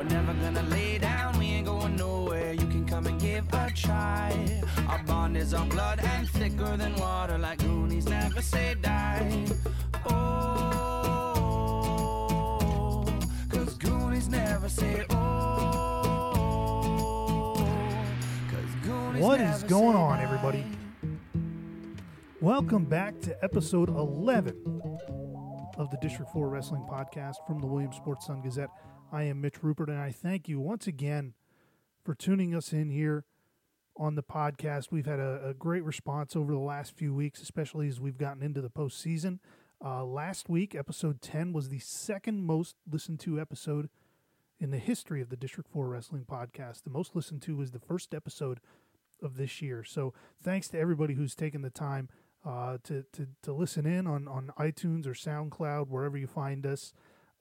We're never gonna lay down, we ain't going nowhere. You can come and give a try. Our bond is on blood and thicker than water, like Goonies never say die. Oh, cause Goonies never say oh. Cause Goonies What is going on, die. everybody? Welcome back to episode 11 of the District 4 Wrestling Podcast from the Williamsport Sun Gazette. I am Mitch Rupert, and I thank you once again for tuning us in here on the podcast. We've had a, a great response over the last few weeks, especially as we've gotten into the postseason. Uh, last week, episode 10 was the second most listened to episode in the history of the District 4 Wrestling Podcast. The most listened to was the first episode of this year. So thanks to everybody who's taken the time uh, to, to to listen in on on iTunes or SoundCloud wherever you find us.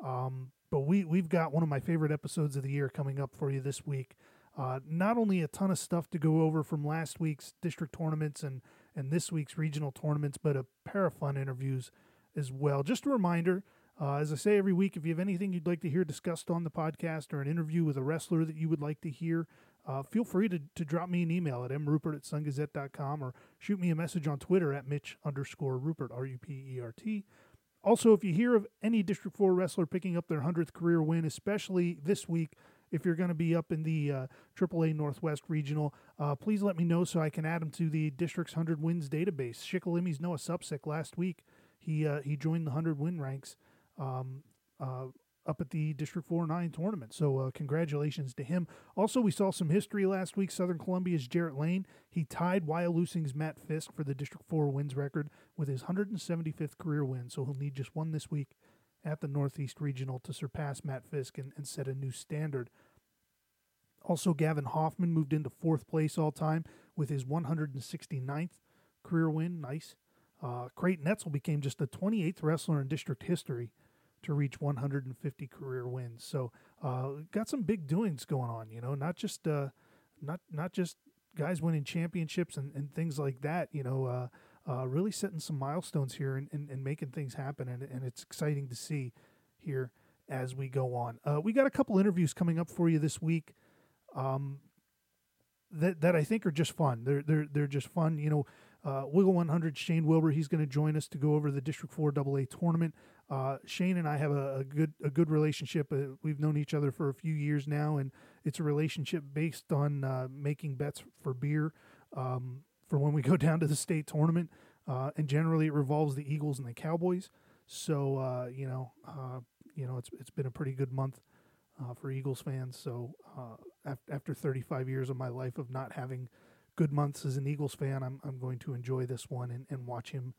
Um, but we we've got one of my favorite episodes of the year coming up for you this week. Uh, not only a ton of stuff to go over from last week's district tournaments and and this week's regional tournaments, but a pair of fun interviews as well. Just a reminder. Uh, as I say every week, if you have anything you'd like to hear discussed on the podcast or an interview with a wrestler that you would like to hear, uh, feel free to, to drop me an email at mrupert at sungazette.com or shoot me a message on Twitter at Mitch underscore Rupert, R U P E R T. Also, if you hear of any District 4 wrestler picking up their 100th career win, especially this week, if you're going to be up in the uh, AAA Northwest Regional, uh, please let me know so I can add them to the District's 100 wins database. Shikellamy's Noah Supsick last week, he uh, he joined the 100 win ranks um, uh, up at the District 4 9 tournament. So, uh, congratulations to him. Also, we saw some history last week. Southern Columbia's Jarrett Lane. He tied Wyalusing's Matt Fisk for the District 4 wins record with his 175th career win. So, he'll need just one this week at the Northeast Regional to surpass Matt Fisk and, and set a new standard. Also, Gavin Hoffman moved into fourth place all time with his 169th career win. Nice. Uh, Creighton Etzel became just the 28th wrestler in district history to reach 150 career wins. So, uh, got some big doings going on. You know, not just uh, not not just guys winning championships and, and things like that. You know, uh, uh, really setting some milestones here and, and, and making things happen, and, and it's exciting to see here as we go on. Uh, we got a couple interviews coming up for you this week. Um, that that I think are just fun. They're they're they're just fun. You know, uh, Wiggle 100 Shane Wilbur. He's going to join us to go over the District 4 AA tournament. Uh, Shane and I have a, a good a good relationship. Uh, we've known each other for a few years now, and it's a relationship based on uh, making bets for beer um, for when we go down to the state tournament. Uh, and generally, it revolves the Eagles and the Cowboys. So uh, you know, uh, you know, it's it's been a pretty good month for Eagles fans. So after 35 years of my life of not having good months as an Eagles fan, I'm I'm going to enjoy this one and, and watch him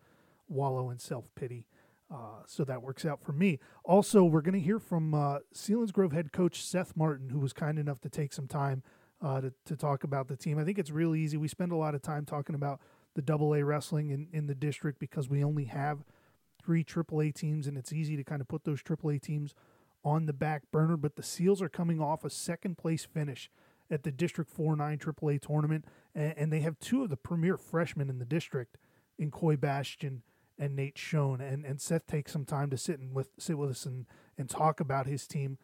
wallow in self pity. Uh, so that works out for me. Also, we're going to hear from uh, Selinsgrove head coach Seth Martin, who was kind enough to take some time uh, to, to talk about the team. I think it's really easy. We spend a lot of time talking about the double A wrestling in, in the district because we only have three AAA teams, and it's easy to kind of put those AAA teams on the back burner. But the Seals are coming off a second place finish at the District 4 9 AAA tournament, and, and they have two of the premier freshmen in the district in Coy Bastion and Nate Schoen. And, and Seth takes some time to sit and with sit with us and, and talk about his team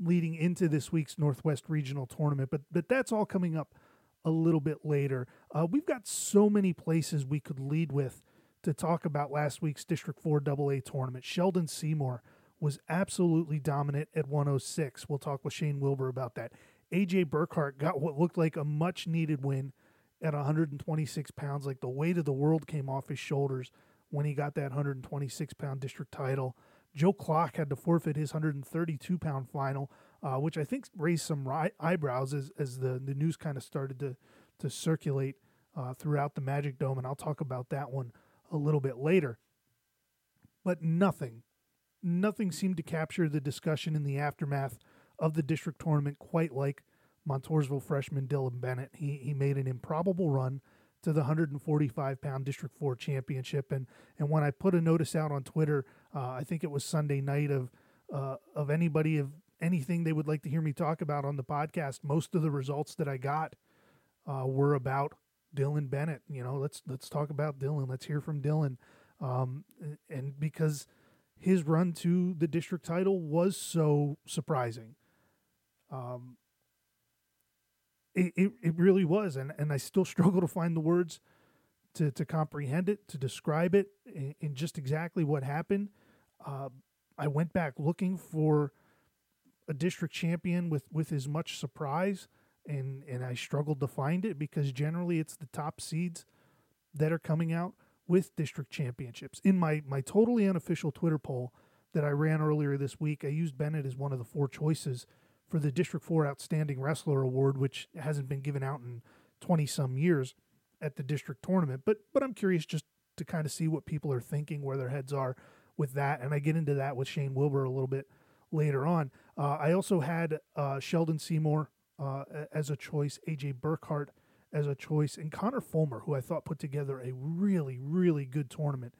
leading into this week's Northwest Regional tournament. But but that's all coming up a little bit later. Uh, we've got so many places we could lead with to talk about last week's District 4 AA tournament. Sheldon Seymour was absolutely dominant at 106. We'll talk with Shane Wilbur about that. AJ Burkhart got what looked like a much needed win at 126 pounds. Like the weight of the world came off his shoulders when he got that 126 pound district title. Joe Clock had to forfeit his 132 pound final, uh, which I think raised some eyebrows as, as the, the news kind of started to, to circulate uh, throughout the Magic Dome. And I'll talk about that one a little bit later. But nothing, nothing seemed to capture the discussion in the aftermath of the district tournament quite like Montoursville freshman Dylan Bennett. He, he made an improbable run to the 145 pound District 4 championship. And, and when I put a notice out on Twitter, uh, I think it was Sunday night of, uh, of anybody of anything they would like to hear me talk about on the podcast, most of the results that I got uh, were about Dylan Bennett. You know, let's, let's talk about Dylan. Let's hear from Dylan. Um, and because his run to the district title was so surprising. Um, it, it, it really was, and, and I still struggle to find the words to, to comprehend it, to describe it in just exactly what happened. Uh, I went back looking for a district champion with, with as much surprise, and, and I struggled to find it because generally it's the top seeds that are coming out with district championships. In my, my totally unofficial Twitter poll that I ran earlier this week, I used Bennett as one of the four choices for the District 4 Outstanding Wrestler Award, which hasn't been given out in 20 some years at the district tournament. But but I'm curious just to kind of see what people are thinking, where their heads are with that. And I get into that with Shane Wilbur a little bit later on. Uh, I also had uh, Sheldon Seymour uh, as a choice, AJ Burkhart as a choice, and Connor Fulmer, who I thought put together a really, really good tournament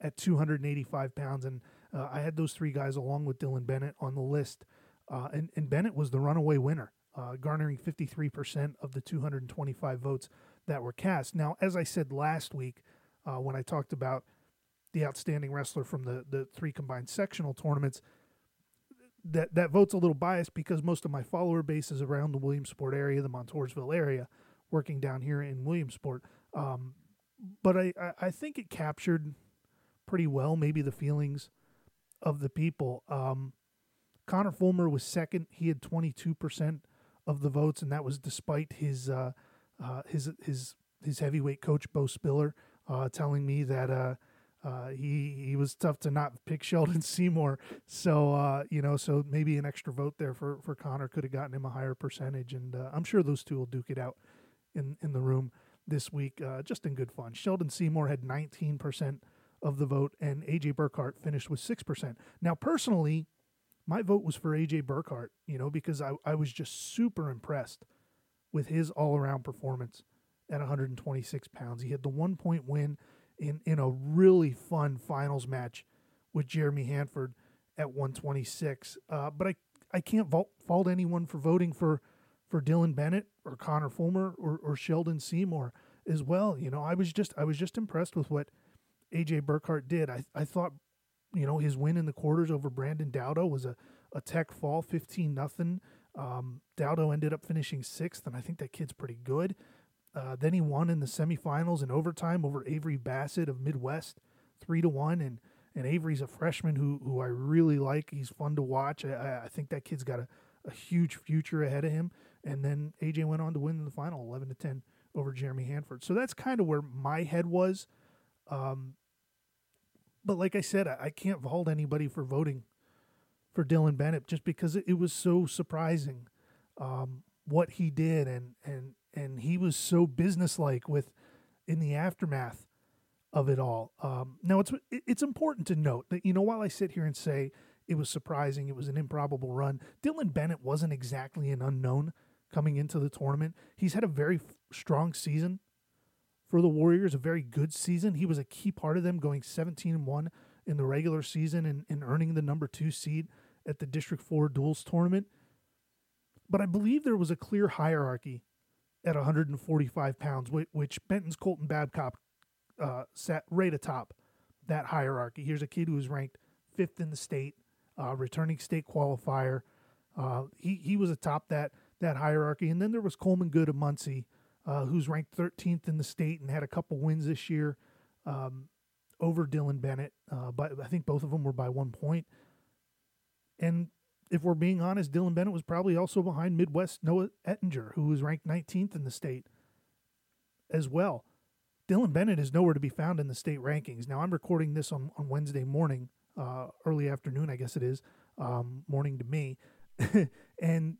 at 285 pounds. And uh, I had those three guys along with Dylan Bennett on the list. Uh, and, and Bennett was the runaway winner, uh, garnering 53% of the 225 votes that were cast. Now, as I said last week uh, when I talked about the outstanding wrestler from the, the three combined sectional tournaments, that, that vote's a little biased because most of my follower base is around the Williamsport area, the Montoursville area, working down here in Williamsport. Um, but I, I think it captured pretty well maybe the feelings of the people. Um, Connor Fulmer was second. He had 22% of the votes, and that was despite his uh, uh, his his his heavyweight coach Bo Spiller uh, telling me that uh, uh, he he was tough to not pick Sheldon Seymour. So uh, you know, so maybe an extra vote there for for Connor could have gotten him a higher percentage, and I'm sure those two will duke it out in in the room this week, just in good fun. Sheldon Seymour had 19% of the vote, and AJ Burkhart finished with 6%. Now, personally, my vote was for AJ Burkhart, you know, because I, I was just super impressed with his all around performance at 126 pounds. He had the one point win in, in a really fun finals match with Jeremy Hanford at 126. Uh, but I, I can't vault, fault anyone for voting for, for Dylan Bennett or Connor Fulmer or, or Sheldon Seymour as well. You know, I was just I was just impressed with what AJ Burkhart did. I, I thought you know, his win in the quarters over Brandon Dowdo was a, a tech fall, 15 nothing. Um, Dowdo ended up finishing sixth, and I think that kid's pretty good. Uh, then he won in the semifinals in overtime over Avery Bassett of Midd-West, three to one. And and Avery's a freshman who who I really like. He's fun to watch. I, I think that kid's got a, a huge future ahead of him. And then AJ went on to win the final, eleven to ten over Jeremy Hanford. So that's kind of where my head was. Um, but like I said, I, I can't fault anybody for voting for Dylan Bennett just because it, it was so surprising um, what he did and and and he was so businesslike with in the aftermath of it all. Um, now it's it's important to note that you know while I sit here and say it was surprising, it was an improbable run. Dylan Bennett wasn't exactly an unknown coming into the tournament. He's had a very f- strong season for the Warriors, a very good season. He was a key part of them going 17 and 1 in the regular season and, and earning the number two seed at the District 4 duels tournament. But I believe there was a clear hierarchy at 145 pounds, which Benton's Colton Babcock uh, sat right atop that hierarchy. Here's a kid who was ranked fifth in the state, uh, returning state qualifier. Uh, he he was atop that that hierarchy, and then there was Coleman Good of Muncy, uh, who's ranked 13th in the state and had a couple wins this year um, over Dylan Bennett. Uh, but I think both of them were by one point. And if we're being honest, Dylan Bennett was probably also behind Midd-West Noah Ettinger, who was ranked 19th in the state as well. Dylan Bennett is nowhere to be found in the state rankings. Now, I'm recording this on, on Wednesday morning, uh, early afternoon, I guess it is, um, morning to me. and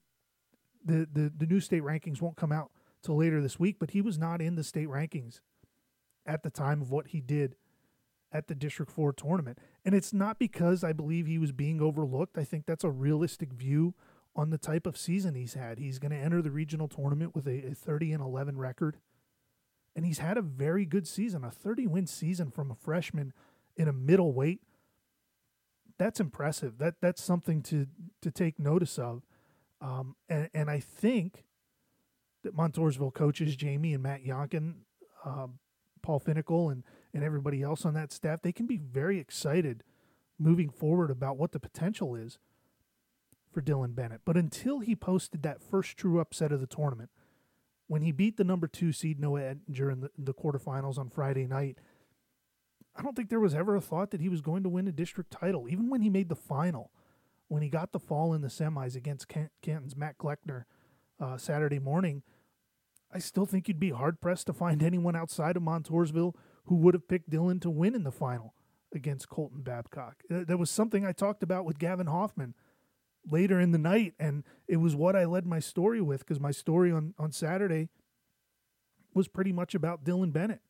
the, the, the new state rankings won't come out till later this week, but he was not in the state rankings at the time of what he did at the District 4 tournament. And it's not because I believe he was being overlooked. I think that's a realistic view on the type of season he's had. He's going to enter the regional tournament with a, a 30 and 11 record. And he's had a very good season, a 30 win season from a freshman in a middleweight. That's impressive. That that's something to to take notice of. Um, and, and I think that Montoursville coaches, Jamie and Matt Yonkin, um, Paul Finnicle, and, and everybody else on that staff, they can be very excited moving forward about what the potential is for for Dylan Bennett. But until he posted that first true upset of the tournament, when he beat the number two seed Noah Ettinger in the, the quarterfinals on Friday night, I don't think there was ever a thought that he was going to win a district title. Even when he made the final, when he got the fall in the semis against Canton's Matt Gleckner uh, Saturday morning, I still think you'd be hard pressed to find anyone outside of Montoursville who would have picked Dylan to win in the final against Colton Babcock. Uh, that was something I talked about with Gavin Hoffman later in the night, and it was what I led my story with because my story on, on Saturday was pretty much about Dylan Bennett.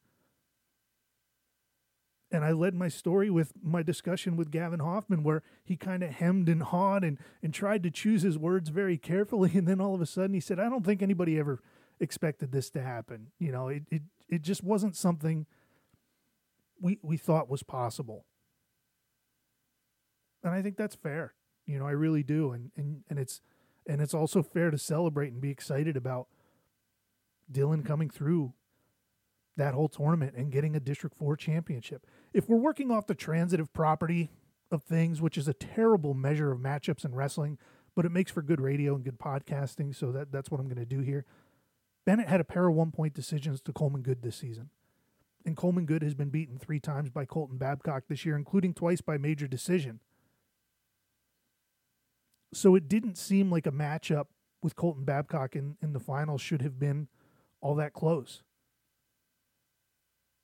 And I led my story with my discussion with Gavin Hoffman, where he kind of hemmed and hawed and, and tried to choose his words very carefully. And then all of a sudden he said, I don't think anybody ever expected this to happen. You know, it, it, it just wasn't something we, we thought was possible. And I think that's fair. You know, I really do. And, and, and it's, and it's also fair to celebrate and be excited about Dylan coming through that whole tournament and getting a District 4 championship. If we're working off the transitive property of things, which is a terrible measure of matchups in wrestling, but it makes for good radio and good podcasting, so that, that's what I'm going to do here. Bennett had a pair of one point decisions to Coleman Good this season. And Coleman Good has been beaten three times by Colton Babcock this year, including twice by major decision. So it didn't seem like a matchup with Colton Babcock in, in the finals should have been all that close.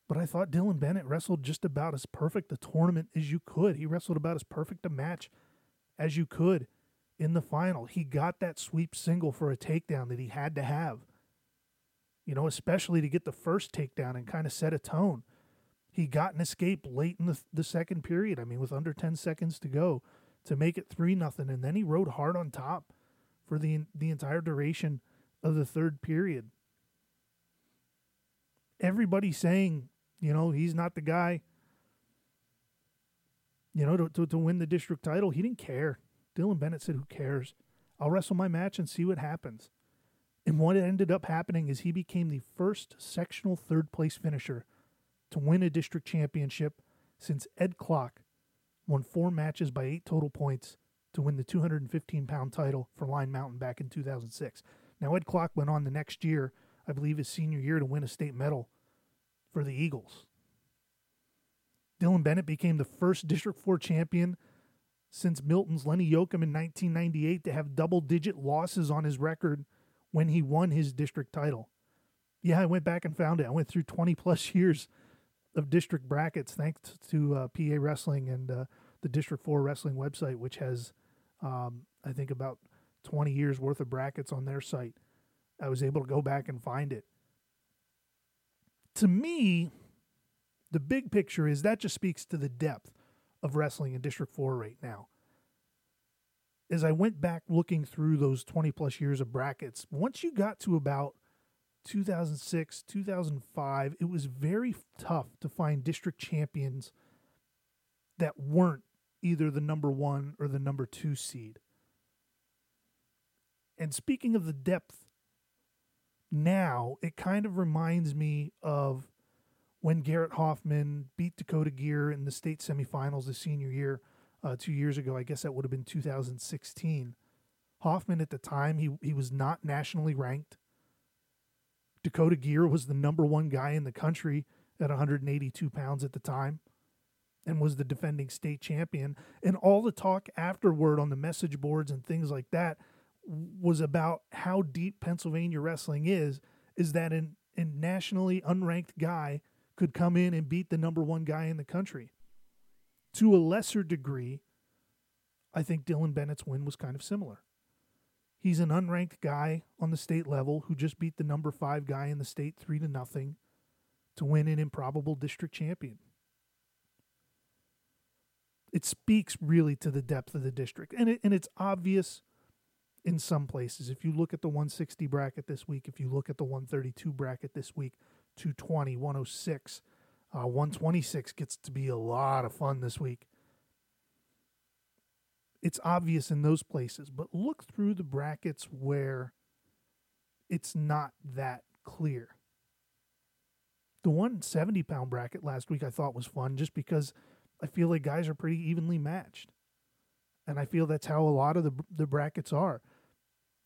But I thought Dylan Bennett wrestled just about as perfect a tournament as you could. He wrestled about as perfect a match as you could in the final. He got that sweep single for a takedown that he had to have. You know, especially to get the first takedown and kind of set a tone. He got an escape late in the, the second period. I mean, with under 10 seconds to go to make it 3 nothing, and then he rode hard on top for the the entire duration of the third period. Everybody saying you know, he's not the guy, you know, to, to, to win the district title. He didn't care. Dylan Bennett said, Who cares? I'll wrestle my match and see what happens. And what ended up happening is he became the first sectional third place finisher to win a district championship since Ed Clock won four matches by eight total points to win the 215 pound title for Line Mountain back in 2006. Now, Ed Clock went on the next year, I believe his senior year, to win a state medal for the Eagles. Dylan Bennett became the first District 4 champion since Milton's Lenny Yoakum in 1998 to have double digit losses on his record when he won his district title. Yeah, I went back and found it. I went through 20 plus years of district brackets thanks to uh, PA Wrestling and uh, the District 4 Wrestling website, which has, um, I think, about 20 years worth of brackets on their site. I was able to go back and find it to me, the big picture is that just speaks to the depth of wrestling in District 4 right now. As I went back looking through those 20 plus years of brackets, once you got to about 2006, 2005, it was very tough to find district champions that weren't either the number one or the number two seed. And speaking of the depth now it kind of reminds me of when Garrett Hoffman beat Dakota Geer in the state semifinals the senior year uh, two years ago. I guess that would have been 2016. Hoffman at the time he he was not nationally ranked. Dakota Geer was the number one guy in the country at 182 pounds at the time and was the defending state champion. And all the talk afterward on the message boards and things like that was about how deep Pennsylvania wrestling is, is that an, a nationally unranked guy could come in and beat the number one guy in the country. To a lesser degree, I think Dylan Bennett's win was kind of similar. He's an unranked guy on the state level who just beat the number five guy in the state three to nothing to win an improbable district champion. It speaks really to the depth of the district, and it, and it's obvious in some places. If you look at the 160 bracket this week, if you look at the 132 bracket this week, 220, 106, uh, 126 gets to be a lot of fun this week. It's obvious in those places, but look through the brackets where it's not that clear. The 170 pound bracket last week I thought was fun just because I feel like guys are pretty evenly matched. and I feel that's how a lot of the the brackets are.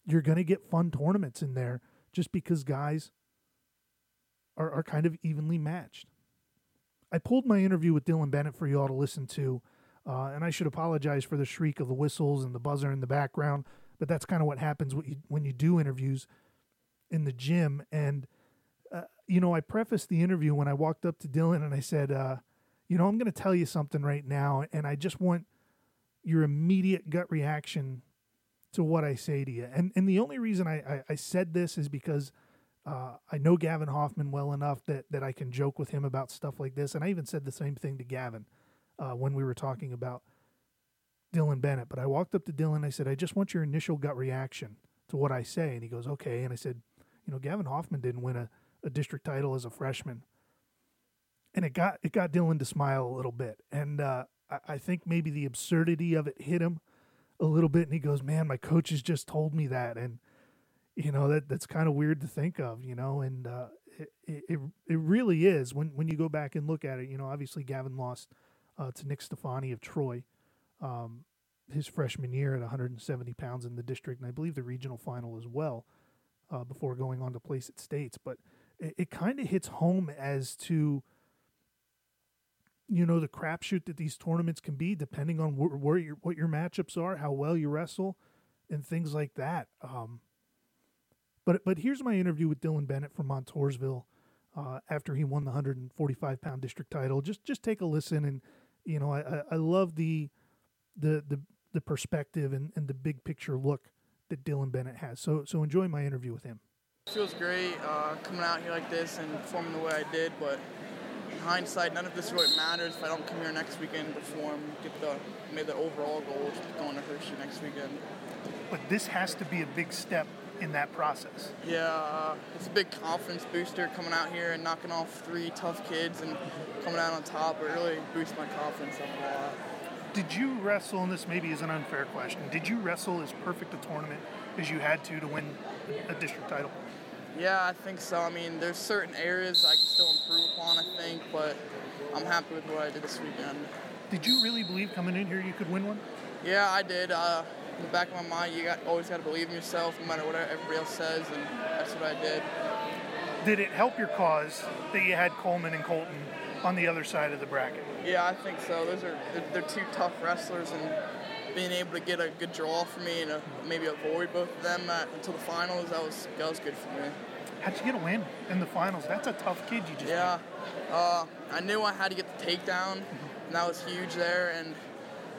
You're going to get fun tournaments in there just because guys are are kind of evenly matched. I pulled my interview with Dylan Bennett for you all to listen to, uh, and I should apologize for the shriek of the whistles and the buzzer in the background, but that's kind of what happens when you, when you do interviews in the gym. And, uh, you know, I prefaced the interview when I walked up to Dylan and I said, uh, you know, I'm going to tell you something right now, and I just want your immediate gut reaction to what I say to you. And and the only reason I, I, I said this is because – uh, I know Gavin Hoffman well enough that that I can joke with him about stuff like this, and I even said the same thing to Gavin uh, when we were talking about Dylan Bennett. But I walked up to Dylan. I said, "I just want your initial gut reaction to what I say," and he goes, "Okay." And I said, "You know, Gavin Hoffman didn't win a, a district title as a freshman." And it got it got Dylan to smile a little bit, and uh, I, I think maybe the absurdity of it hit him a little bit, and he goes, "Man, my coaches just told me that," and you know that that's kind of weird to think of you know and uh, it, it it really is. When when you go back and look at it you know obviously Gavin lost uh, to Nick Stefani of Troy um, his freshman year at 170 pounds in the district and I believe the regional final as well uh, before going on to place at states. But it, it kind of hits home as to you know the crapshoot that these tournaments can be depending on wh- where your what your matchups are how well you wrestle and things like that. Um, but but here's my interview with Dylan Bennett from Montoursville uh, after he won the 145 pound district title. Just just take a listen, and you know I, I love the the the the perspective and, and the big picture look that Dylan Bennett has. So so enjoy my interview with him. It feels great uh, coming out here like this and performing the way I did, but in hindsight, none of this really matters if I don't come here next weekend and perform, get the made the overall goal going to Hershey next weekend. But this has to be a big step in that process? Yeah, uh, it's a big confidence booster coming out here and knocking off three tough kids and coming out on top. It really boosts my confidence up a lot. Did you wrestle, and this maybe is an unfair question, did you wrestle as perfect a tournament as you had to to win a district title? Yeah, I think so. I mean, there's certain areas I can still improve upon, I think, but I'm happy with what I did this weekend. Did you really believe coming in here you could win one? Yeah, I did. Uh, in the back of my mind, you got always got to believe in yourself, no matter what everybody else says, and that's what I did. Did it help your cause that you had Coleman and Colton on the other side of the bracket? Yeah, I think so. Those are they're, they're two tough wrestlers, and being able to get a good draw for me and a, maybe avoid both of them at, until the finals, that was that was good for me. How'd you get a win in the finals? That's a tough kid you just. Yeah, uh, I knew I had to get the takedown, and that was huge there, and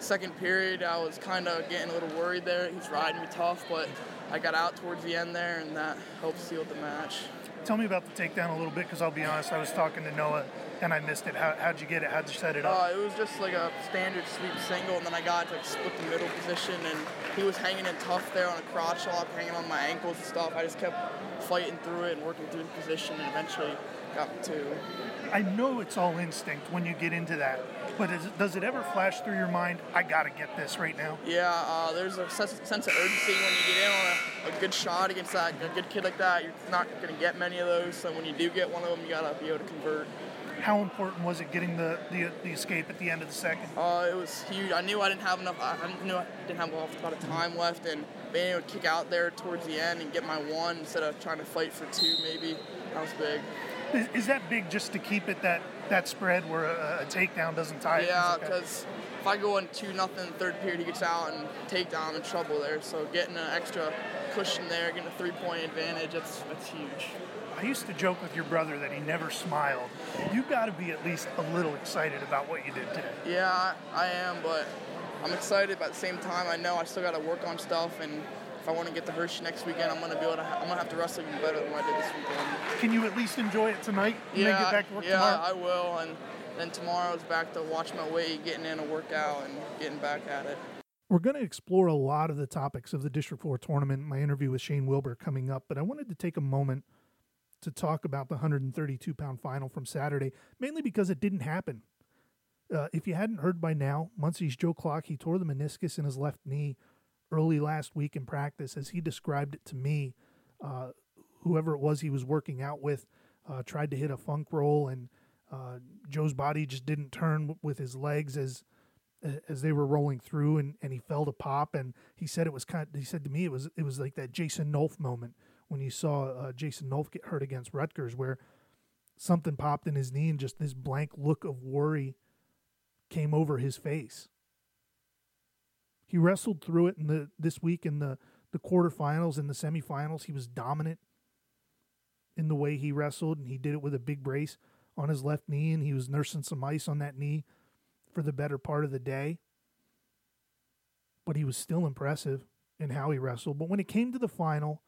second period, I was kind of getting a little worried there. He's riding me tough, but I got out towards the end there, and that helped seal the match. Tell me about the takedown a little bit, because I'll be honest, I was talking to Noah and I missed it. How, how'd you get it? How'd you set it up? Uh, it was just like a standard sweep single, and then I got to like, split the middle position, and he was hanging in tough there on a crotch lock, hanging on my ankles and stuff. I just kept fighting through it and working through the position, and eventually got two. I know it's all instinct when you get into that, but is, does it ever flash through your mind? I got to get this right now. Yeah, uh, there's a sense of urgency when you get in on a, a, good shot against that a good kid like that. You're not to get many of those, so when you do get one of them, you got to be able to convert. How important was it getting the, the, the escape at the end of the second? Uh, it was huge. I knew I didn't have enough. I knew I didn't have a lot of time left, and being able to kick out there towards the end and get my one instead of trying to fight for two, maybe that was big. Is, is that big just to keep it that that spread where a, a takedown doesn't tie? Yeah, because if I go in two nothing third period, he gets out and takedown in trouble there. So getting an extra cushion there, getting a three point advantage, that's that's huge. I used to joke with your brother that he never smiled. You got to be at least a little excited about what you did today. Yeah, I, am, but I'm excited. But at the same time, I know I still got to work on stuff and I want to get to Hershey next weekend, I'm gonna be able to. Ha- I'm gonna have to wrestle even better than what I did this weekend. Can you at least enjoy it tonight? And yeah, get back to work yeah, tomorrow? I will. And then tomorrow is back to watch my weight, getting in a workout, and getting back at it. We're going to explore a lot of the topics of the District 4 tournament, my interview with Shane Wilbur coming up, but I wanted to take a moment to talk about the 132 pound final from Saturday, mainly because it didn't happen. Uh, if you hadn't heard by now, Muncy's Joe Clark, he tore the meniscus in his left knee early last week in practice, as he described it to me. Uh, whoever it was he was working out with uh, tried to hit a funk roll, and uh, Joe's body just didn't turn with his legs as as they were rolling through and, and he fell to pop and he said it was kind of, he said to me it was it was like that Jason Nolf moment when you saw uh, Jason Nolf get hurt against Rutgers where something popped in his knee and just this blank look of worry came over his face. He wrestled through it in the this week in the the quarterfinals and the semifinals. He was dominant in the way he wrestled and he did it with a big brace on his left knee and he was nursing some ice on that knee for the better part of the day. But he was still impressive in how he wrestled. But when it came to the final,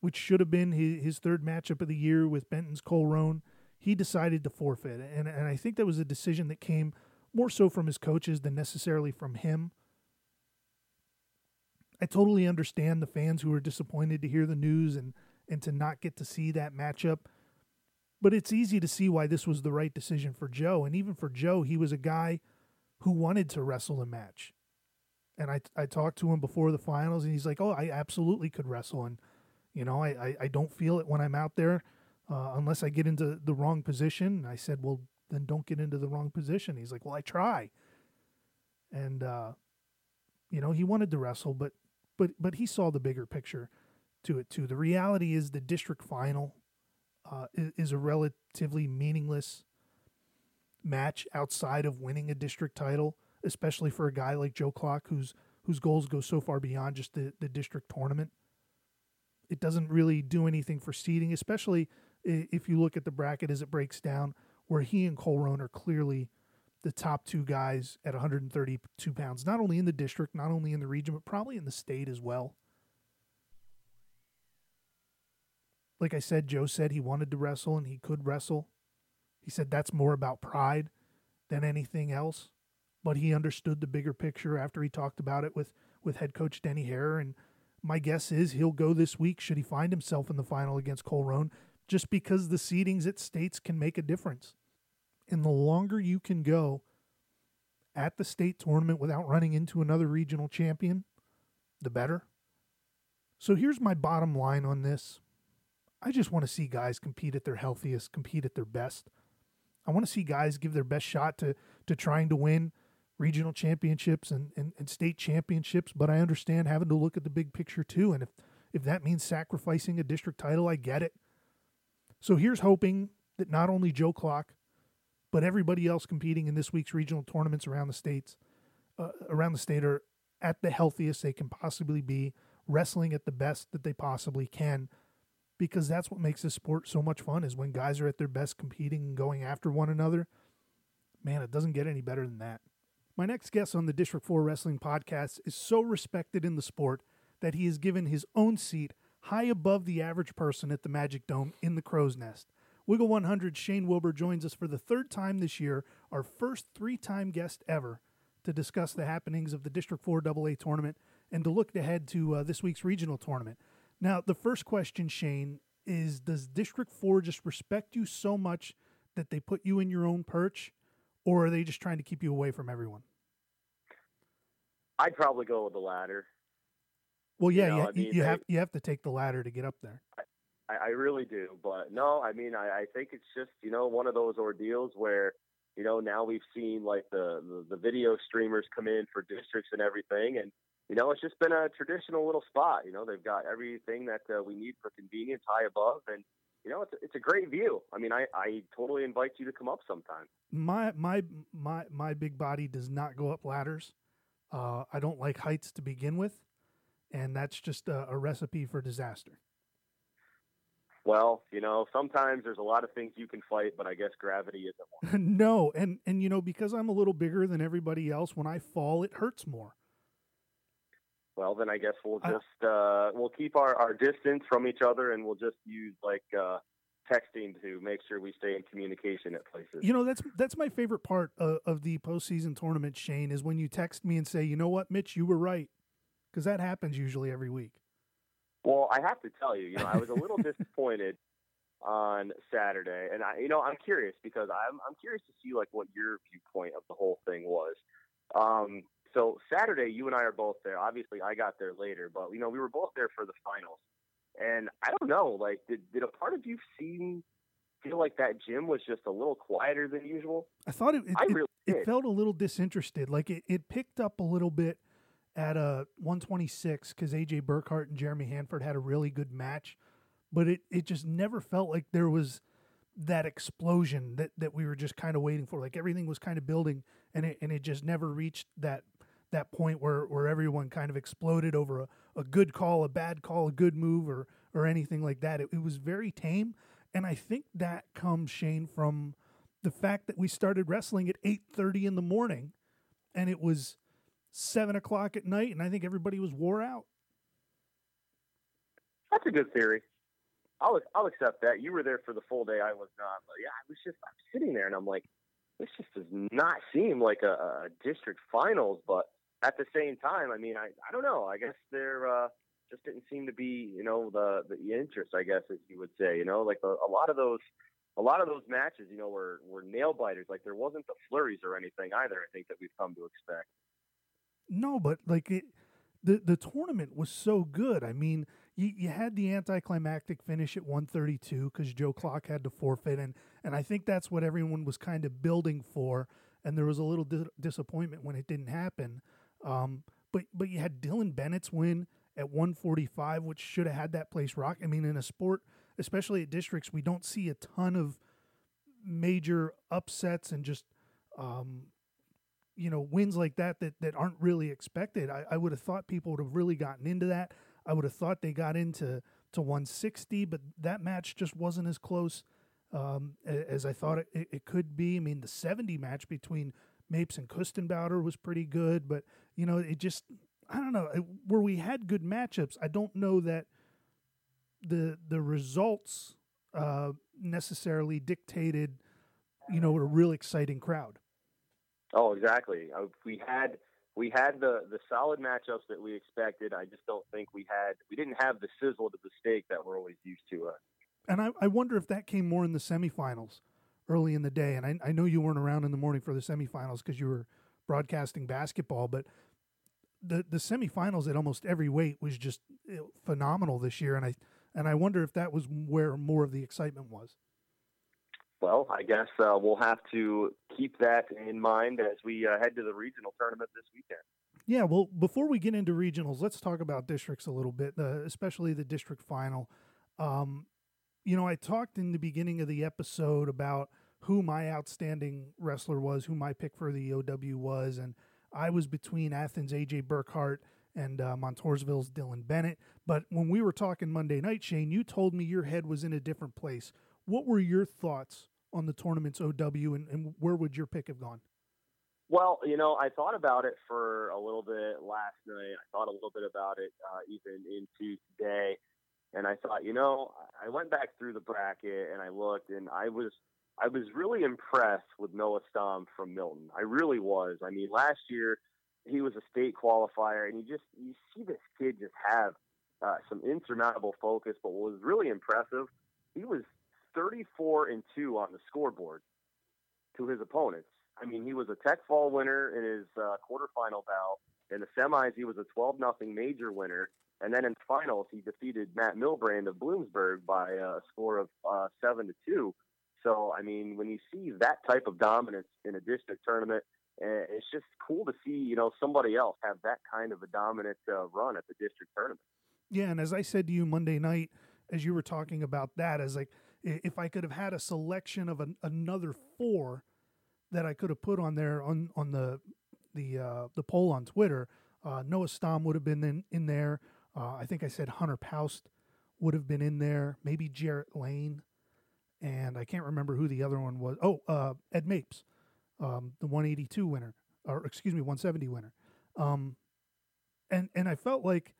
which should have been his, his third matchup of the year with Benton's Cole Roan, he decided to forfeit. And, and I think that was a decision that came more so from his coaches than necessarily from him. I totally understand the fans who are disappointed to hear the news and, and to not get to see that matchup. But it's easy to see why this was the right decision for Joe. And even for Joe, he was a guy who wanted to wrestle a match. And I, I talked to him before the finals, and he's like, Oh, I absolutely could wrestle. And, you know, I, I, I don't feel it when I'm out there uh, unless I get into the wrong position. And I said, Well, then don't get into the wrong position. He's like, Well, I try. And, uh, you know, he wanted to wrestle, but, but, but he saw the bigger picture to it too. The reality is the district final uh, is, a relatively meaningless match outside of winning a district title, especially for a guy like Joe Clock whose whose goals go so far beyond just the, the district tournament. It doesn't really do anything for seeding, especially if you look at the bracket as it breaks down, where he and Cole Roan are clearly the top two guys at 132 pounds, not only in the district, not only in the region, but probably in the state as well. like I said, Joe said he wanted to wrestle and he could wrestle. He said that's more about pride than anything else. But he understood the bigger picture after he talked about it with, with head coach Denny Hare. And my guess is he'll go this week should he find himself in the final against Cole Roan, just because the seedings at states can make a difference. And the longer you can go at the state tournament without running into another regional champion, the better. So here's my bottom line on this I just want to see guys compete at their healthiest, compete at their best. I want to see guys give their best shot to to trying to win regional championships and, and, and state championships, but I understand having to look at the big picture too. And if, if that means sacrificing a district title, I get it. So here's hoping that not only Joe Klock, but everybody else competing in this week's regional tournaments around the states, uh, around the state, are at the healthiest they can possibly be, wrestling at the best that they possibly can, because that's what makes this sport so much fun is when guys are at their best competing and going after one another. Man, it doesn't get any better than that. My next guest on the District 4 Wrestling Podcast is so respected in the sport that he has given his own seat high above the average person at the Magic Dome in the Crow's Nest. Wiggle 100 Shane Wilbur joins us for the third time this year, our first three time guest ever, to discuss the happenings of the District 4 AA tournament and to look ahead to uh, this week's regional tournament. Now, the first question, Shane, is Does District 4 just respect you so much that they put you in your own perch, or are they just trying to keep you away from everyone? I'd probably go with the latter. Well, yeah, you, know, you, I mean, you have you have to take the ladder to get up there. I, I really do, but no, I mean, I, I think it's just you know one of those ordeals where you know now we've seen like the, the the video streamers come in for districts and everything, and you know, it's just been a traditional little spot. You know, they've got everything that uh, we need for convenience high above, and you know, it's it's a great view. I mean, I, I totally invite you to come up sometime. My my my my big body does not go up ladders. Uh, I don't like heights to begin with, and that's just a, a recipe for disaster. Well, you know, sometimes there's a lot of things you can fight, but I guess gravity isn't one. no, and and you know, because I'm a little bigger than everybody else, when I fall, it hurts more well, then I guess we'll just uh, we'll keep our, our distance from each other, and we'll just use like uh, texting to make sure we stay in communication at places. You know, that's that's my favorite part of, of the postseason tournament. Shane is when you text me and say, "You know what, Mitch, you were right," because that happens usually every week. Well, I have to tell you, you know, I was a little disappointed on Saturday, and I, you know, I'm curious because I'm I'm curious to see like what your viewpoint of the whole thing was. Um, so Saturday, you and I are both there. Obviously, I got there later, but you know we were both there for the finals. And I don't know, like, did did a part of you seem feel like that gym was just a little quieter than usual? I thought it. it, I really, it felt a little disinterested. Like it, it picked up a little bit at uh, a 126 because AJ Burkhart and Jeremy Hanford had a really good match, but it, it just never felt like there was that explosion that, that we were just kind of waiting for. Like everything was kind of building and it and it just never reached that that point where, where everyone kind of exploded over a, a good call, a bad call, a good move or or anything like that. It, it was very tame. And I think that comes, Shane, from the fact that we started wrestling at eight thirty in the morning and it was seven o'clock at night and I think everybody was wore out. That's a good theory. I'll I'll accept that. You were there for the full day. I was not. But yeah, I was just I'm sitting there and I'm like, this just does not seem like a, a district finals. But at the same time, I mean, I I don't know. I guess there uh, just didn't seem to be you know the the interest. I guess as you would say, you know, like a, a lot of those. A lot of those matches, you know, were, were nail biters. Like there wasn't the flurries or anything either. I think that we've come to expect. No, but like it, the the tournament was so good. I mean, you, you had the anticlimactic finish at 132 because Joe Clock had to forfeit, and and I think that's what everyone was kind of building for. And there was a little di- disappointment when it didn't happen. Um, but but you had Dylan Bennett's win at 145, which should have had that place rock. I mean, in a sport, especially at districts, we don't see a ton of major upsets and just um, you know wins like that that that aren't really expected. I, I would have thought people would have really gotten into that. I would have thought they got into to 160, but that match just wasn't as close um, as I thought it, it, could be. I mean, the 70 match between Mapes and Kustenbauer was pretty good, but you know, it just I don't know where we had good matchups. I don't know that the the results uh, necessarily dictated, you know, a real exciting crowd. Oh, exactly. Uh, we had we had the the solid matchups that we expected. I just don't think we had we didn't have the sizzle to the steak that we're always used to. Uh. And I, I wonder if that came more in the semifinals early in the day. And I, I know you weren't around in the morning for the semifinals because you were broadcasting basketball, but the the semifinals at almost every weight was just phenomenal this year. And I and I wonder if that was where more of the excitement was. Well, I guess uh, we'll have to keep that in mind as we uh, head to the regional tournament this weekend. Yeah, well, before we get into regionals, let's talk about districts a little bit, uh, especially the district final. Um, you know, I talked in the beginning of the episode about who my outstanding wrestler was, who my pick for the OW was, and I was between Athens' AJ Burkhart and uh, Montoursville's Dylan Bennett. But when we were talking Monday night, Shane, you told me your head was in a different place. What were your thoughts on the tournament's OW, and, and where would your pick have gone? Well, you know, I thought about it for a little bit last night. I thought a little bit about it uh, even into today, and I thought, you know, I went back through the bracket and I looked, and I was, I was really impressed with Noah Stom from Milton. I really was. I mean, last year he was a state qualifier, and you just you see this kid just have uh, some insurmountable focus. But what was really impressive, he was 34 and 2 on the scoreboard to his opponents. I mean, he was a Tech Fall winner in his uh, quarterfinal bout. In the semis, he was a 12 nothing major winner. And then in finals, he defeated Matt Milbrand of Bloomsburg by a score of uh, 7 to 2. So, I mean, when you see that type of dominance in a district tournament, eh, it's just cool to see, you know, somebody else have that kind of a dominant uh, run at the district tournament. Yeah, and as I said to you Monday night, as you were talking about that, as like if I could have had a selection of an, another four that I could have put on there on on the the uh, the poll on Twitter, uh, Noah Stom would have been in in there. Uh, I think I said Hunter Paust would have been in there. Maybe Jarrett Lane, and I can't remember who the other one was. Oh, uh, Ed Mapes, um, the 182 winner, or excuse me, 170 winner. Um, and and I felt like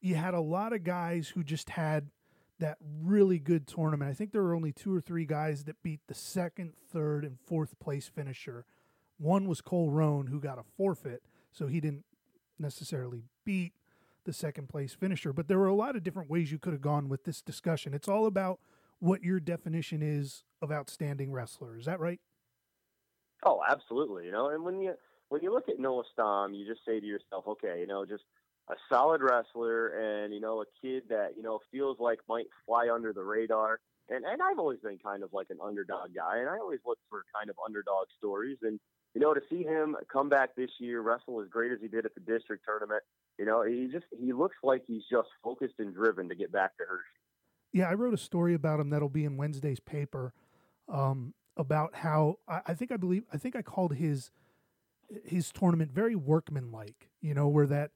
you had a lot of guys who just had that really good tournament. I think there were only two or three guys that beat the second, third, and fourth place finisher. One was Cole Roan, who got a forfeit, so he didn't necessarily beat the second place finisher. But there were a lot of different ways you could have gone with this discussion. It's all about what your definition is of outstanding wrestler. Is that right? Oh, absolutely. You know, and when you when you look at Noah Stom, you just say to yourself, okay, you know, just a solid wrestler and you know a kid that you know feels like might fly under the radar. And and I've always been kind of like an underdog guy, and I always look for kind of underdog stories. And you know, to see him come back this year, wrestle as great as he did at the district tournament, you know, he just he looks like he's just focused and driven to get back to Hershey. Yeah, I wrote a story about him that'll be in Wednesday's paper um, about how I, I think I believe I think I called his his tournament very workmanlike. You know, where that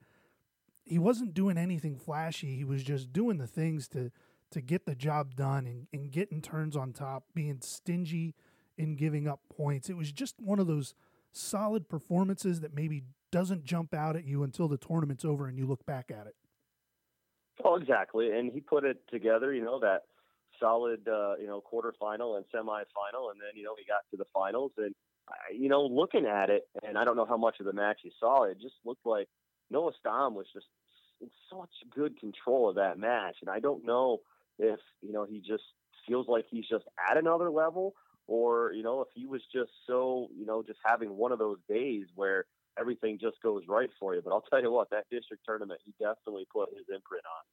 he wasn't doing anything flashy. He was just doing the things to to get the job done and, and getting turns on top, being stingy in giving up points. It was just one of those solid performances that maybe doesn't jump out at you until the tournament's over and you look back at it. Oh, exactly. And he put it together, you know, that solid, uh, you know, quarterfinal and semifinal. And then, you know, he got to the finals. And, you know, looking at it, and I don't know how much of the match you saw, it just looked like Noah Stamm was just in such good control of that match. And I don't know if, you know, he just feels like he's just at another level or, you know, if he was just so, you know, just having one of those days where everything just goes right for you. But I'll tell you what, that district tournament, he definitely put his imprint on.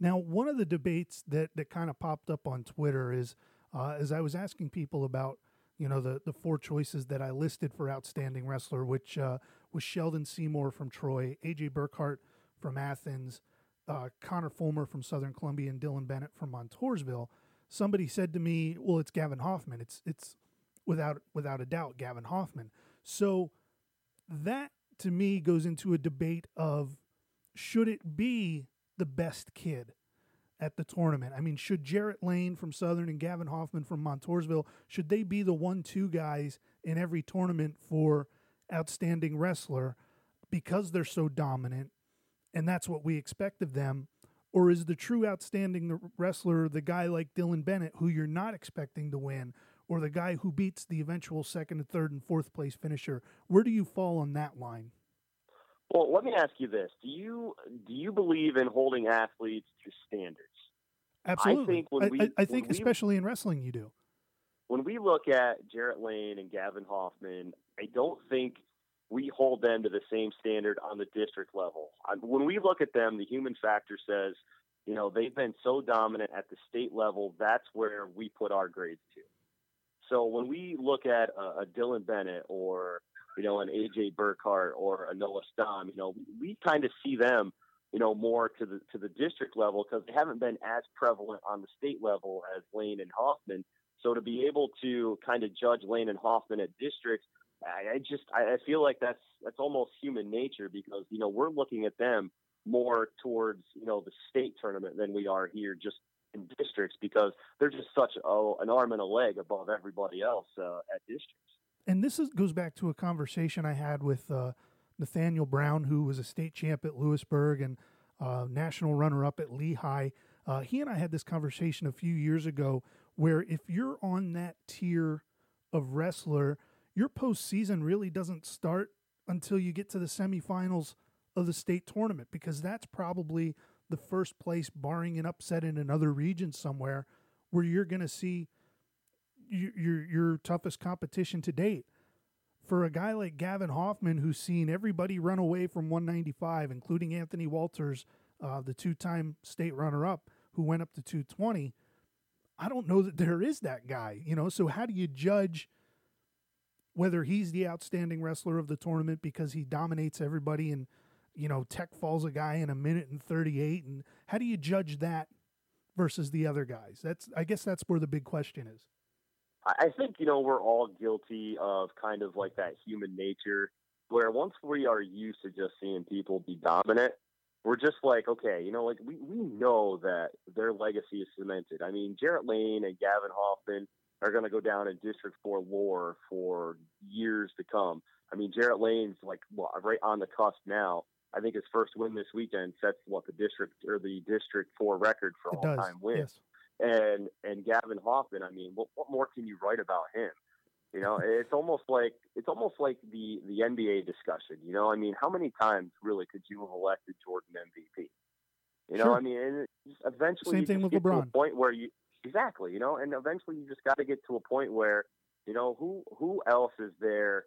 Now, one of the debates that, that kind of popped up on Twitter is uh, as I was asking people about, you know, the, the four choices that I listed for outstanding wrestler, which uh, was Sheldon Seymour from Troy, AJ Burkhart from Athens, uh, Connor Fulmer from Southern Columbia, and Dylan Bennett from Montoursville. Somebody said to me, "Well, it's Gavin Hoffman. It's it's without without a doubt Gavin Hoffman." So that to me goes into a debate of should it be the best kid at the tournament? I mean, should Jarrett Lane from Southern and Gavin Hoffman from Montoursville should they be the one-two guys in every tournament for outstanding wrestler because they're so dominant and that's what we expect of them? Or is the true outstanding wrestler the guy like Dylan Bennett who you're not expecting to win or the guy who beats the eventual second and third and fourth place finisher. Where do you fall on that line? Well, let me ask you this: Do you do you believe in holding athletes to standards? Absolutely. I think, we, I, I think especially in wrestling, you do. When we look at Jarrett Lane and Gavin Hoffman, I don't think we hold them to the same standard on the district level. When we look at them, the human factor says, you know, they've been so dominant at the state level. That's where we put our grades to. So when we look at a, a Dylan Bennett or you know an AJ Burkhart or a Noah Stamm, you know we, we kind of see them you know more to the to the district level because they haven't been as prevalent on the state level as Lane and Hoffman. So to be able to kind of judge Lane and Hoffman at districts, I, I just I, I feel like that's that's almost human nature because you know we're looking at them more towards you know the state tournament than we are here just in districts because they're just such a, an arm and a leg above everybody else uh, at districts. And this is, goes back to a conversation I had with uh, Nathaniel Brown, who was a state champ at Lewisburg and uh, national runner up at Lehigh. Uh, he and I had this conversation a few years ago where if you're on that tier of wrestler, your postseason really doesn't start until you get to the semifinals of the state tournament because that's probably the first place, barring an upset in another region somewhere, where you're going to see your, your your toughest competition to date. For a guy like Gavin Hoffman, who's seen everybody run away from 195, including Anthony Walters, uh, the two-time state runner-up, who went up to 220. I don't know that there is that guy, you know. So how do you judge whether he's the outstanding wrestler of the tournament because he dominates everybody and you know, Tech falls a guy in a minute and 38. And how do you judge that versus the other guys? That's, I guess that's where the big question is. I think, you know, we're all guilty of kind of like that human nature where once we are used to just seeing people be dominant, we're just like, okay, you know, like we, we know that their legacy is cemented. I mean, Jarrett Lane and Gavin Hoffman are going to go down in District 4 lore for years to come. I mean, Jarrett Lane's like well, right on the cusp now I think his first win this weekend sets what the district or the district four record for all time wins. Yes. And and Gavin Hoffman, I mean, what, what more can you write about him? You know, it's almost like it's almost like the the NBA discussion. You know, I mean, how many times really could you have elected Jordan MVP? You know, sure. I mean, eventually same thing with LeBron. Point where you exactly, you know, and eventually you just got to get to a point where you know who who else is there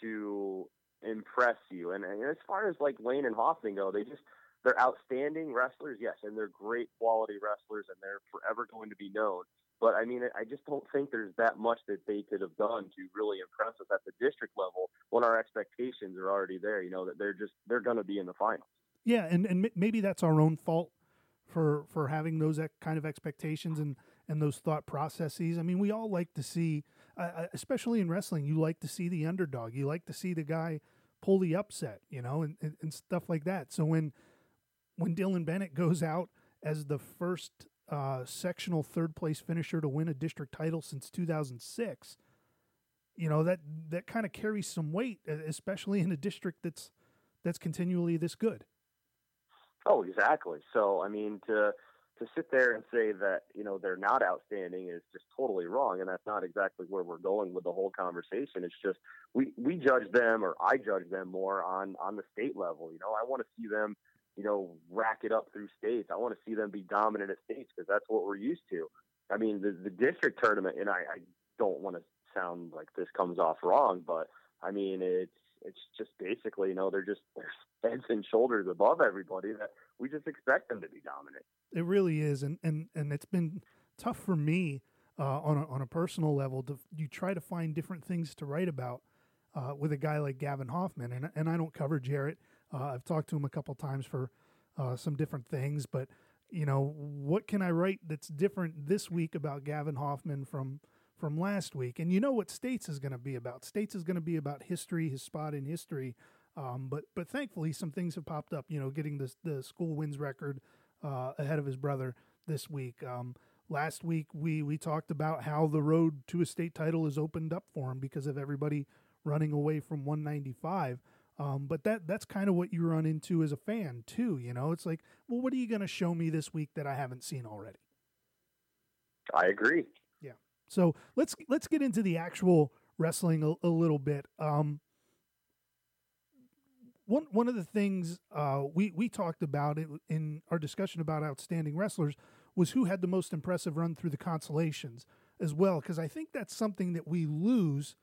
to impress you. And, and as far as like Lane and Hoffman go, they just they're outstanding wrestlers, yes, and they're great quality wrestlers, and they're forever going to be known. But I mean, I just don't think there's that much that they could have done to really impress us at the district level when our expectations are already there. You know that they're just they're going to be in the finals. Yeah, and and maybe that's our own fault for for having those kind of expectations and and those thought processes. I mean, we all like to see, uh, especially in wrestling, you like to see the underdog. You like to see the guy pull the upset, you know, and, and, and stuff like that. So when when Dylan Bennett goes out as the first uh, sectional third place finisher to win a district title since 2006, you know that that kind of carries some weight, especially in a district that's that's continually this good. Oh, exactly. So I mean to to sit there and say that you know they're not outstanding is just totally wrong, and that's not exactly where we're going with the whole conversation. It's just we we judge them, or I judge them more on on the state level. You know, I want to see them, you know, rack it up through states. I want to see them be dominant at states because that's what we're used to. I mean, the the district tournament, and I, I don't want to sound like this comes off wrong, but I mean it's it's just basically, you know, they're just they're heads and shoulders above everybody that we just expect them to be dominant. It really is, and and and it's been tough for me uh, on a, on a personal level to you try to find different things to write about uh, with a guy like Gavin Hoffman, and and I don't cover Jarrett. Uh, I've talked to him a couple times for uh, some different things, but you know what can I write that's different this week about Gavin Hoffman from from last week. And you know what States is going to be about. States is going to be about history, his spot in history. Um, but but thankfully, some things have popped up. You know, getting the the school wins record uh, ahead of his brother this week. Um, last week we we talked about how the road to a state title is opened up for him because of everybody running away from 195. Um, but that that's kind of what you run into as a fan too. You know, it's like, well, what are you going to show me this week that I haven't seen already? I agree. Yeah. So let's let's get into the actual wrestling a, a little bit. Um, one one of the things uh, we we talked about in our discussion about outstanding wrestlers was who had the most impressive run through the consolations as well, because I think that's something that we lose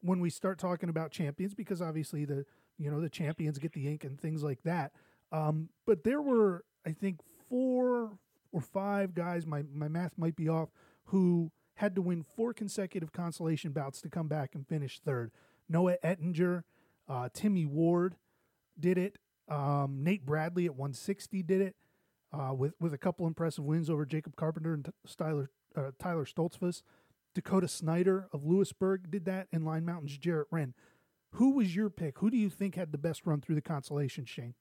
when we start talking about champions, because obviously the you know the champions get the ink and things like that. Um, but there were I think four or five guys, my my math might be off, who had to win four consecutive consolation bouts to come back and finish third. Noah Ettinger, uh, Timmy Ward did it. Um, Nate Bradley at 160 did it uh, with with a couple impressive wins over Jacob Carpenter and Styler, uh, Tyler Stoltzfus. Dakota Snyder of Lewisburg did that, and Line Mountain's Jarrett Wren. Who was your pick? Who do you think had the best run through the consolation, Shane?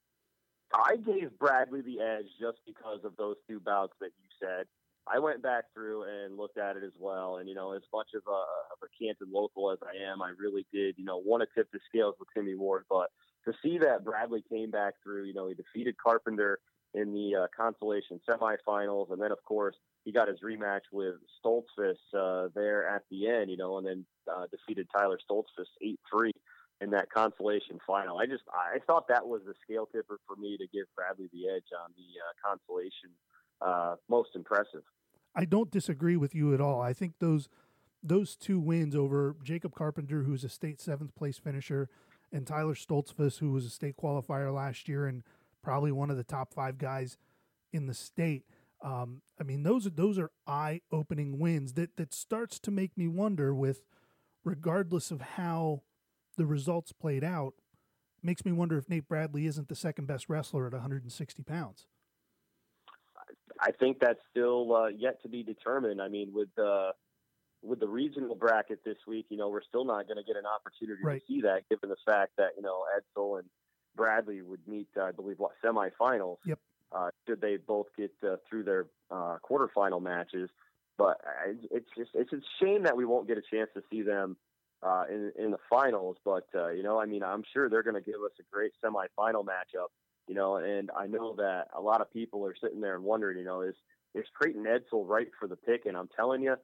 I gave Bradley the edge just because of those two bouts that you said. I went back through and looked at it as well. And, you know, as much of a, of a Canton local as I am, I really did, you know, want to tip the scales with Timmy Ward. But to see that Bradley came back through, you know, he defeated Carpenter in the uh, consolation semifinals. And then, of course, he got his rematch with Stoltzfus uh, there at the end, you know, and then uh, defeated Tyler Stoltzfus 8 3 in that consolation final. I just, I thought that was the scale tipper for me to give Bradley the edge on the uh, consolation uh, most impressive. I don't disagree with you at all. I think those those two wins over Jacob Carpenter, who's a state seventh place finisher, and Tyler Stoltzfus, who was a state qualifier last year and probably one of the top five guys in the state. Um, I mean, those are those are eye opening wins that that starts to make me wonder with, regardless of how the results played out, makes me wonder if Nate Bradley isn't the second best wrestler at 160 pounds. I think that's still uh, yet to be determined. I mean, with the with the regional bracket this week, you know, we're still not going to get an opportunity right. to see that, given the fact that you know Edsel and Bradley would meet, uh, I believe, what semifinals. Yep. Uh, should they both get uh, through their uh, quarterfinal matches? But it's just it's a shame that we won't get a chance to see them uh, in in the finals. But uh, you know, I mean, I'm sure they're going to give us a great semifinal matchup you know, and I know that a lot of people are sitting there and wondering, you know, is is Creighton Edsel right for the pick? And I'm telling you,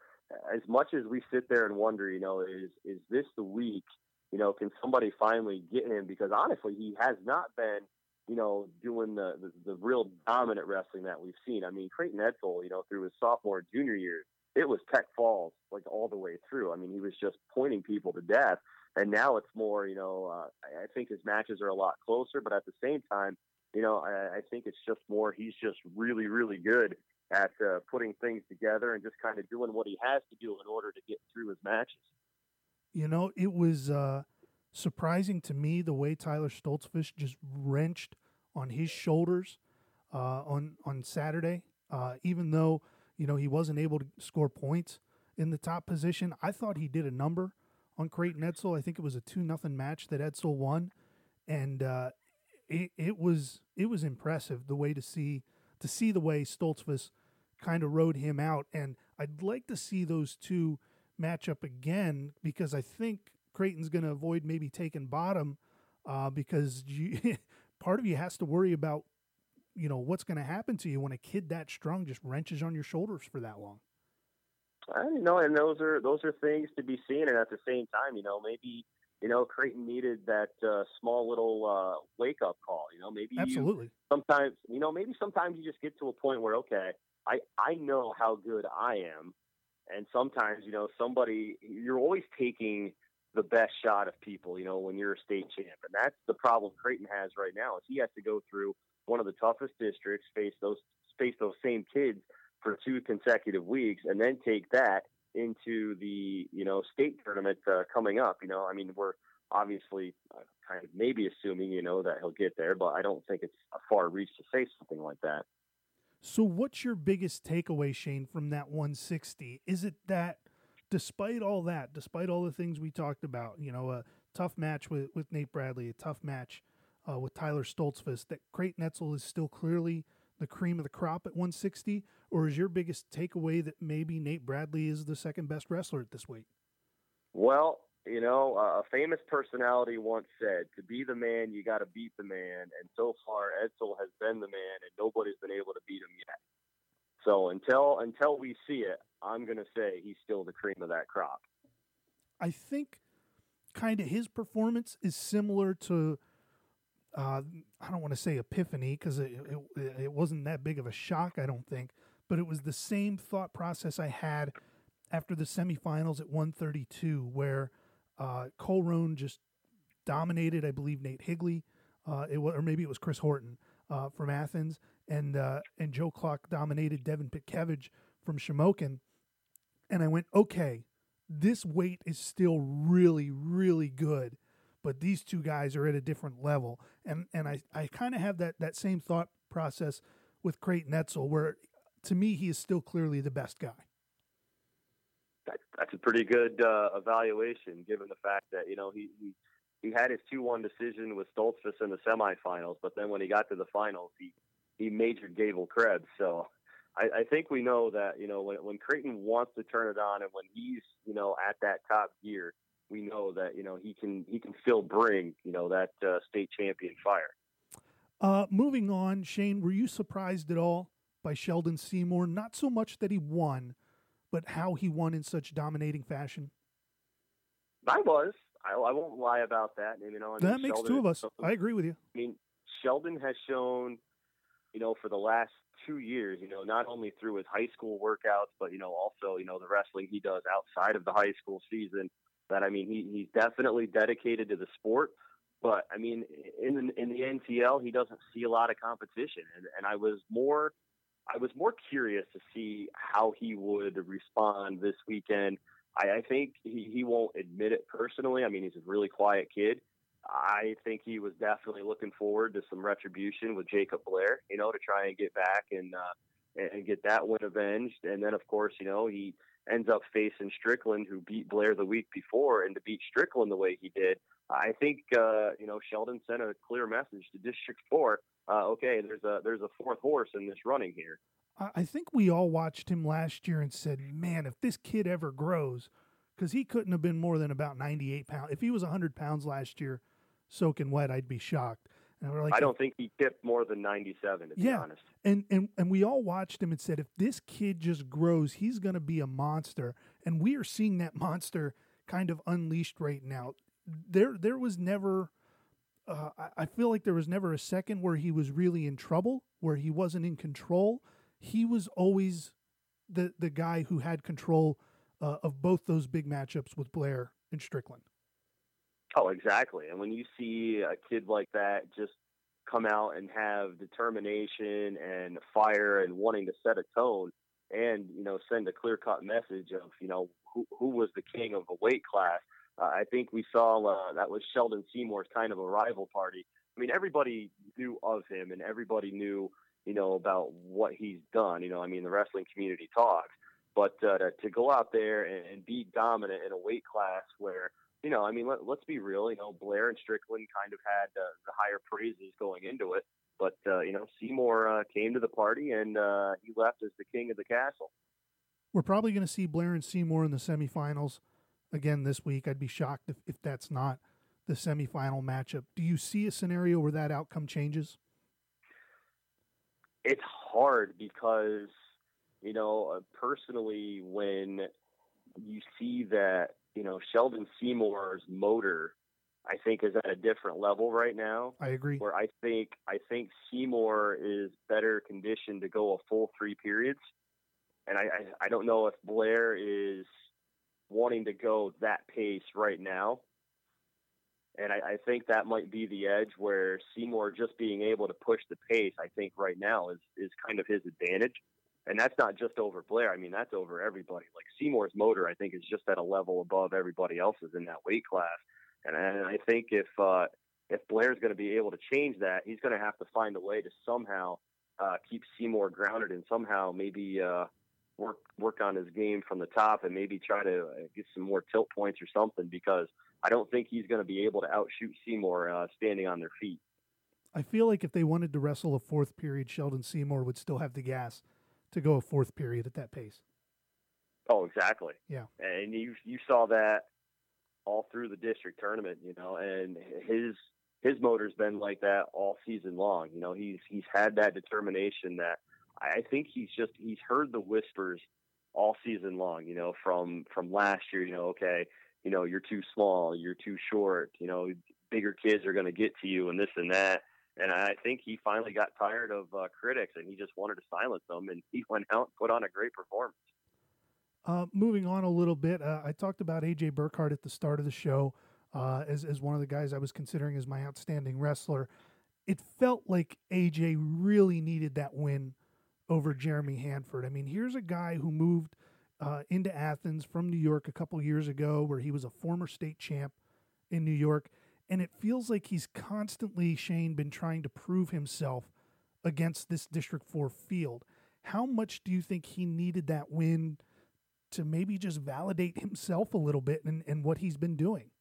as much as we sit there and wonder, you know, is is this the week? You know, can somebody finally get him? Because honestly, he has not been, you know, doing the the, the real dominant wrestling that we've seen. I mean, Creighton Edsel, you know, through his sophomore and junior years, it was Tech Falls like all the way through. I mean, he was just pointing people to death. And now it's more, you know, uh, I think his matches are a lot closer, but at the same time, you know, I, I think it's just more he's just really, really good at uh, putting things together and just kind of doing what he has to do in order to get through his matches. You know, it was uh, surprising to me the way Tyler Stoltzfus just wrenched on his shoulders uh, on on Saturday. Uh, even though you know he wasn't able to score points in the top position, I thought he did a number on Creighton Edsall. I think it was a two nothing match that Edsall won, and uh, it it was it was impressive the way to see to see the way Stoltzfus kind of rode him out, and I'd like to see those two match up again because I think Creighton's going to avoid maybe taking bottom uh, because you, part of you has to worry about you know what's going to happen to you when a kid that strong just wrenches on your shoulders for that long. I know, and those are those are things to be seen, and at the same time, you know, maybe you know Creighton needed that uh, small little uh, wake up call. You know, maybe absolutely. You, sometimes, you know, maybe sometimes you just get to a point where okay, I I know how good I am, and sometimes you know somebody you're always taking the best shot of people. You know, when you're a state champ, and that's the problem Creighton has right now is he has to go through one of the toughest districts, face those face those same kids for two consecutive weeks, and then take that into the you know state tournament uh, coming up. You know, I mean, we're obviously uh, kind of maybe assuming you know that he'll get there, but I don't think it's a far reach to say something like that. So, what's your biggest takeaway, Shane, from that 160? Is it that, despite all that, despite all the things we talked about, you know, a tough match with, with Nate Bradley, a tough match uh, with Tyler Stoltzfus, that Creighton Edsall is still clearly the cream of the crop at 160? Or is your biggest takeaway that maybe Nate Bradley is the second best wrestler at this weight? Well, you know, a famous personality once said, "To be the man, you got to beat the man." And so far, Edsall has been the man, and nobody's been able to beat him yet. So until until we see it, I'm going to say he's still the cream of that crop. I think, kind of his performance is similar to. Uh, I don't want to say epiphany because it, it it wasn't that big of a shock. I don't think, but it was the same thought process I had after the semifinals at 132, where uh, Cole Roan just dominated, I believe, Nate Higley, uh, it was, or maybe it was Chris Horton uh, from Athens, and uh, and Joe Clock dominated Devin Pitkevich from Shamokin. And I went, okay, this weight is still really, really good, but these two guys are at a different level. And and I, I kind of have that, that same thought process with Creighton Edsall, where to me, he is still clearly the best guy that, that's a pretty good uh, evaluation, given the fact that you know he he, he had his two one decision with Stoltzfus in the semifinals, but then when he got to the finals, he he majored Gable Krebs. So I, I think we know that you know when when Creighton wants to turn it on and when he's you know at that top gear, we know that you know he can he can still bring you know that uh, state champion fire. Uh, moving on, Shane, were you surprised at all by Sheldon Seymour? Not so much that he won, but how he won in such dominating fashion? I was. I, I won't lie about that. You know, I that makes Sheldon two of us. I agree with you. I mean, Sheldon has shown, you know, for the last two years, you know, not only through his high school workouts, but you know, also you know the wrestling he does outside of the high school season. That I mean, he he's definitely dedicated to the sport. But I mean, in in the NTL, he doesn't see a lot of competition, and and I was more I was more curious to see how he would respond this weekend. I, I think he, he won't admit it personally. I mean, he's a really quiet kid. I think he was definitely looking forward to some retribution with Jacob Blair, you know, to try and get back and uh, and get that win avenged. And then, of course, you know, he ends up facing Strickland, who beat Blair the week before, and to beat Strickland the way he did, I think uh, you know Sheldon sent a clear message to District Four. Uh, okay, there's a there's a fourth horse in this running here. I think we all watched him last year and said, "Man, if this kid ever grows, because he couldn't have been more than about 98 pounds. If he was 100 pounds last year, soaking wet, I'd be shocked." And we're like, I don't think he tipped more than 97. To yeah. be honest, and and and we all watched him and said, if this kid just grows, he's going to be a monster. And we are seeing that monster kind of unleashed right now there there was never uh, I feel like there was never a second where he was really in trouble, where he wasn't in control. He was always the the guy who had control uh, of both those big matchups with Blair and Strickland. Oh, exactly. And when you see a kid like that just come out and have determination and fire and wanting to set a tone and you know send a clear cut message of you know who, who was the king of a weight class. Uh, I think we saw uh, that was Sheldon Seymour's kind of a rival party. I mean, everybody knew of him and everybody knew you know about what he's done. You know, I mean, the wrestling community talks, but uh, to, to go out there and, and be dominant in a weight class where you know, I mean, let, us be real. You know, Blair and Strickland kind of had uh, the higher praises going into it, but uh, you know, Seymour uh, came to the party and uh, he left as the king of the castle. We're probably going to see Blair and Seymour in the semifinals again this week. I'd be shocked if, if that's not the semifinal matchup. Do you see a scenario where that outcome changes? It's hard because, you know, uh, personally, when you see that you know, Sheldon Seymour's motor, I think, is at a different level right now. I agree. Where I think I think Seymour is better conditioned to go a full three periods, and I I, I don't know if Blair is wanting to go that pace right now. And I, I think that might be the edge where Seymour just being able to push the pace, I think right now is is kind of his advantage and that's not just over Blair. I mean, that's over everybody. Like Seymour's motor, I think, is just at a level above everybody else's in that weight class. And, and I think if uh, if Blair's going to be able to change that, he's going to have to find a way to somehow uh, keep Seymour grounded and somehow maybe uh, work work on his game from the top and maybe try to uh, get some more tilt points or something because I don't think he's going to be able to outshoot Seymour uh, standing on their feet. I feel like if they wanted to wrestle a fourth period, Sheldon Seymour would still have the gas to go a fourth period at that pace. Oh, exactly. Yeah. And you you saw that all through the district tournament, you know, and his his motor's been like that all season long. You know, he's he's had that determination that I think he's just he's heard the whispers all season long, you know, from from last year, you know, okay, you know, you're too small, you're too short, you know, bigger kids are going to get to you and this and that and I think he finally got tired of uh, critics and he just wanted to silence them. And he went out and put on a great performance. Uh, moving on a little bit, uh, I talked about AJ Burkhardt at the start of the show uh, as, as one of the guys I was considering as my outstanding wrestler. It felt like AJ really needed that win over Jeremy Hanford. I mean, here's a guy who moved uh, into Athens from New York a couple years ago, where he was a former state champ in New York and it feels like he's constantly Shane been trying to prove himself against this District 4 field. How much do you think he needed that win to maybe just validate himself a little bit and, and what he's been doing?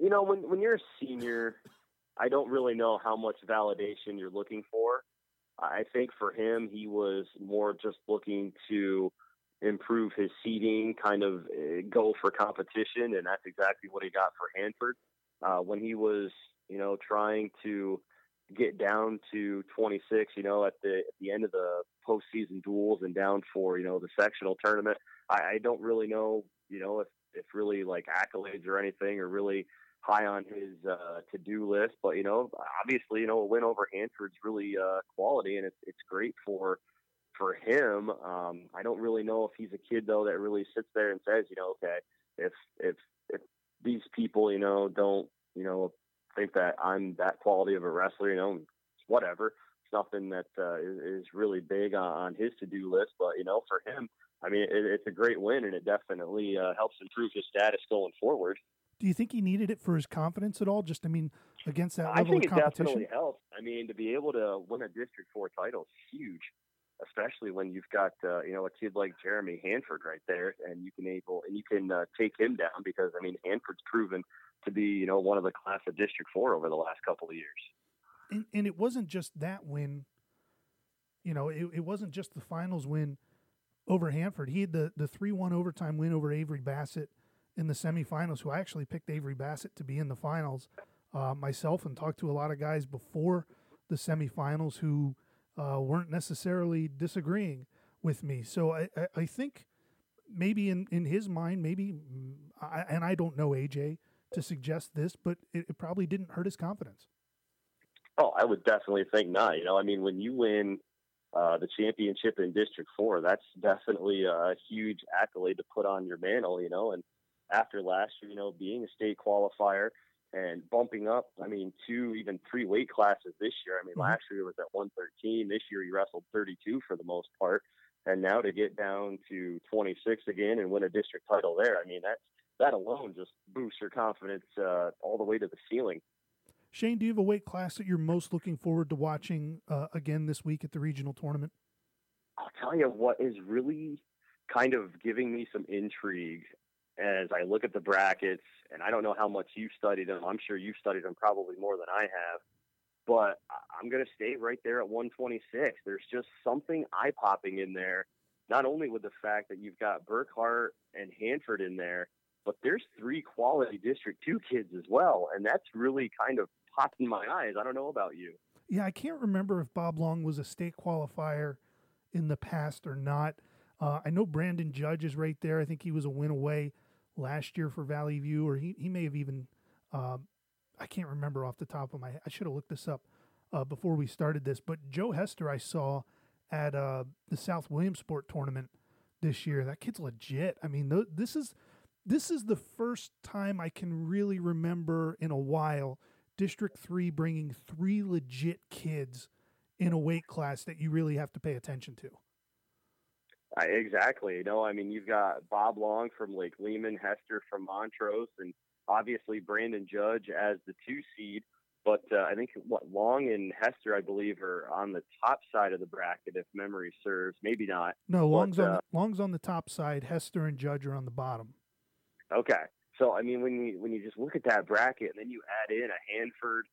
You know, when when you're a senior, I don't really know how much validation you're looking for. I think for him, he was more just looking to improve his seating, kind of uh, go for competition, and that's exactly what he got for Hanford. Uh, when he was, you know, trying to get down to 26, you know, at the at the end of the postseason duels and down for, you know, the sectional tournament, I, I don't really know, you know, if if really like accolades or anything or really high on his uh, to-do list. But you know, obviously, you know, a win over Hanford's really uh, quality, and it's it's great for for him, um, I don't really know if he's a kid though that really sits there and says, you know, okay, if if if these people, you know, don't, you know, think that I'm that quality of a wrestler, you know, whatever. It's nothing that uh, is, is really big on, on his to-do list, but you know, for him, I mean, it, it's a great win, and it definitely uh, helps improve his status going forward. Do you think he needed it for his confidence at all? Just, I mean, against that level I think of competition? it definitely helps. I mean, to be able to win a District Four title is huge especially when you've got uh, you know a kid like Jeremy Hanford right there, and you can able and you can uh, take him down because I mean Hanford's proven to be you know one of the class of District Four over the last couple of years. And, and it wasn't just that win. You know, it, it wasn't just the finals win over Hanford. He had the the three one overtime win over Avery Bassett in the semifinals. Who I actually picked Avery Bassett to be in the finals uh, myself, and talked to a lot of guys before the semifinals who uh, weren't necessarily disagreeing with me. So I, I, I think maybe in, in his mind, maybe, mm, and I don't know AJ to suggest this, but it, it probably didn't hurt his confidence. Oh, I would definitely think not. You know, I mean, when you win uh, the championship in District Four, that's definitely a huge accolade to put on your mantle. You know, and after last year, you know, being a state qualifier, and bumping up. I mean, two even three weight classes this year. I mean, Mhm. last year was at 113. This year he wrestled 32 for the most part, and now to get down to 26 again and win a district title there. I mean, that's that alone just boosts your confidence uh, all the way to the ceiling. Shane, do you have a weight class that you're most looking forward to watching uh, again this week at the regional tournament? I'll tell you what is really kind of giving me some intrigue as I look at the brackets, and I don't know how much you've studied them. I'm sure you've studied them probably more than I have, but I'm going to stay right there at 126. There's just something eye popping in there, not only with the fact that you've got Burkhart and Hanford in there, but there's three quality District 2 kids as well, and that's really kind of popped in my eyes. I don't know about you. Yeah, I can't remember if Bob Long was a state qualifier in the past or not. Uh, I know Brandon Judge is right there. I think he was a win away last year for Valley View, or he, he may have even, um, I can't remember off the top of my head. I should have looked this up uh, before we started this. But Joe Hester, I saw at uh, the South Williamsport tournament this year. That kid's legit. I mean, th- this is this is the first time I can really remember in a while District 3 bringing three legit kids in a weight class that you really have to pay attention to. I, exactly. No, I mean, you've got Bob Long from Lake Lehman, Hester from Montrose, and obviously Brandon Judge as the two seed. But uh, I think what Long and Hester, I believe, are on the top side of the bracket, if memory serves. Maybe not. No, Long's on uh, the, Long's on the top side. Hester and Judge are on the bottom. Okay. So I mean, when you when you just look at that bracket, and then you add in a Hanford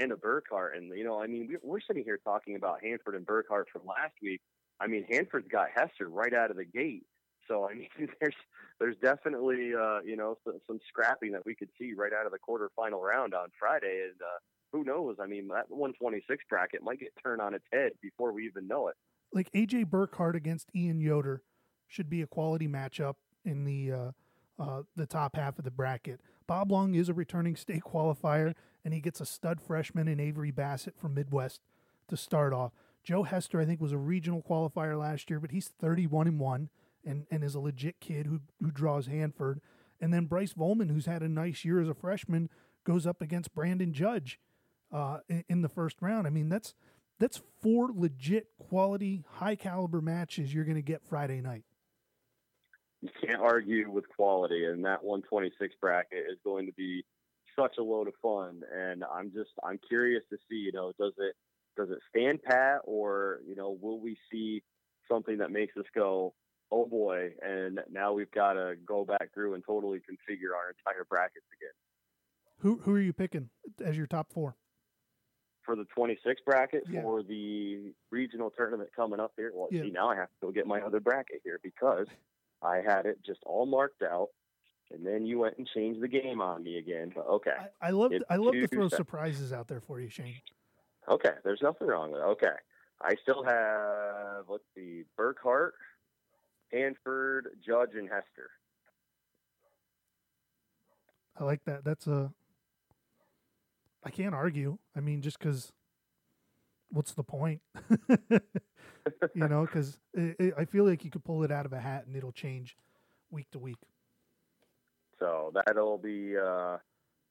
and a Burkhart, and you know, I mean, we're, we're sitting here talking about Hanford and Burkhart from last week. I mean, Hanford's got Hester right out of the gate. So I mean, there's there's definitely uh, you know some, some scrapping that we could see right out of the quarterfinal round on Friday, and uh, who knows? I mean, that 126 bracket might get turned on its head before we even know it. Like AJ Burkhart against Ian Yoder should be a quality matchup in the uh, uh, the top half of the bracket. Bob Long is a returning state qualifier, and he gets a stud freshman in Avery Bassett from Midd-West to start off. Joe Hester, I think, was a regional qualifier last year, but he's 31 and 1 and, and is a legit kid who, who draws Hanford. And then Bryce Volman, who's had a nice year as a freshman, goes up against Brandon Judge uh, in, in the first round. I mean, that's that's four legit quality, high caliber matches you're going to get Friday night. you can't argue with quality, and that 126 bracket is going to be such a load of fun. And I'm just I'm curious to see, you know, does it does it stand pat, or you know, will we see something that makes us go, oh boy, and now we've got to go back through and totally configure our entire brackets again. Who who are you picking as your top four? For the 26 bracket Yeah. for the regional tournament coming up here. Well, Yeah. see, now I have to go get my other bracket here because I had it just all marked out, and then you went and changed the game on me again. But okay, I, I love I love to throw surprises out there for you, Shane. Okay, there's nothing wrong with it. Okay, I still have let's see, Burkhart, Hanford, Judge, and Hester. I like that. That's a. I can't argue. I mean, just because. What's the point? you know, because I feel like you could pull it out of a hat and it'll change week to week. So that'll be uh,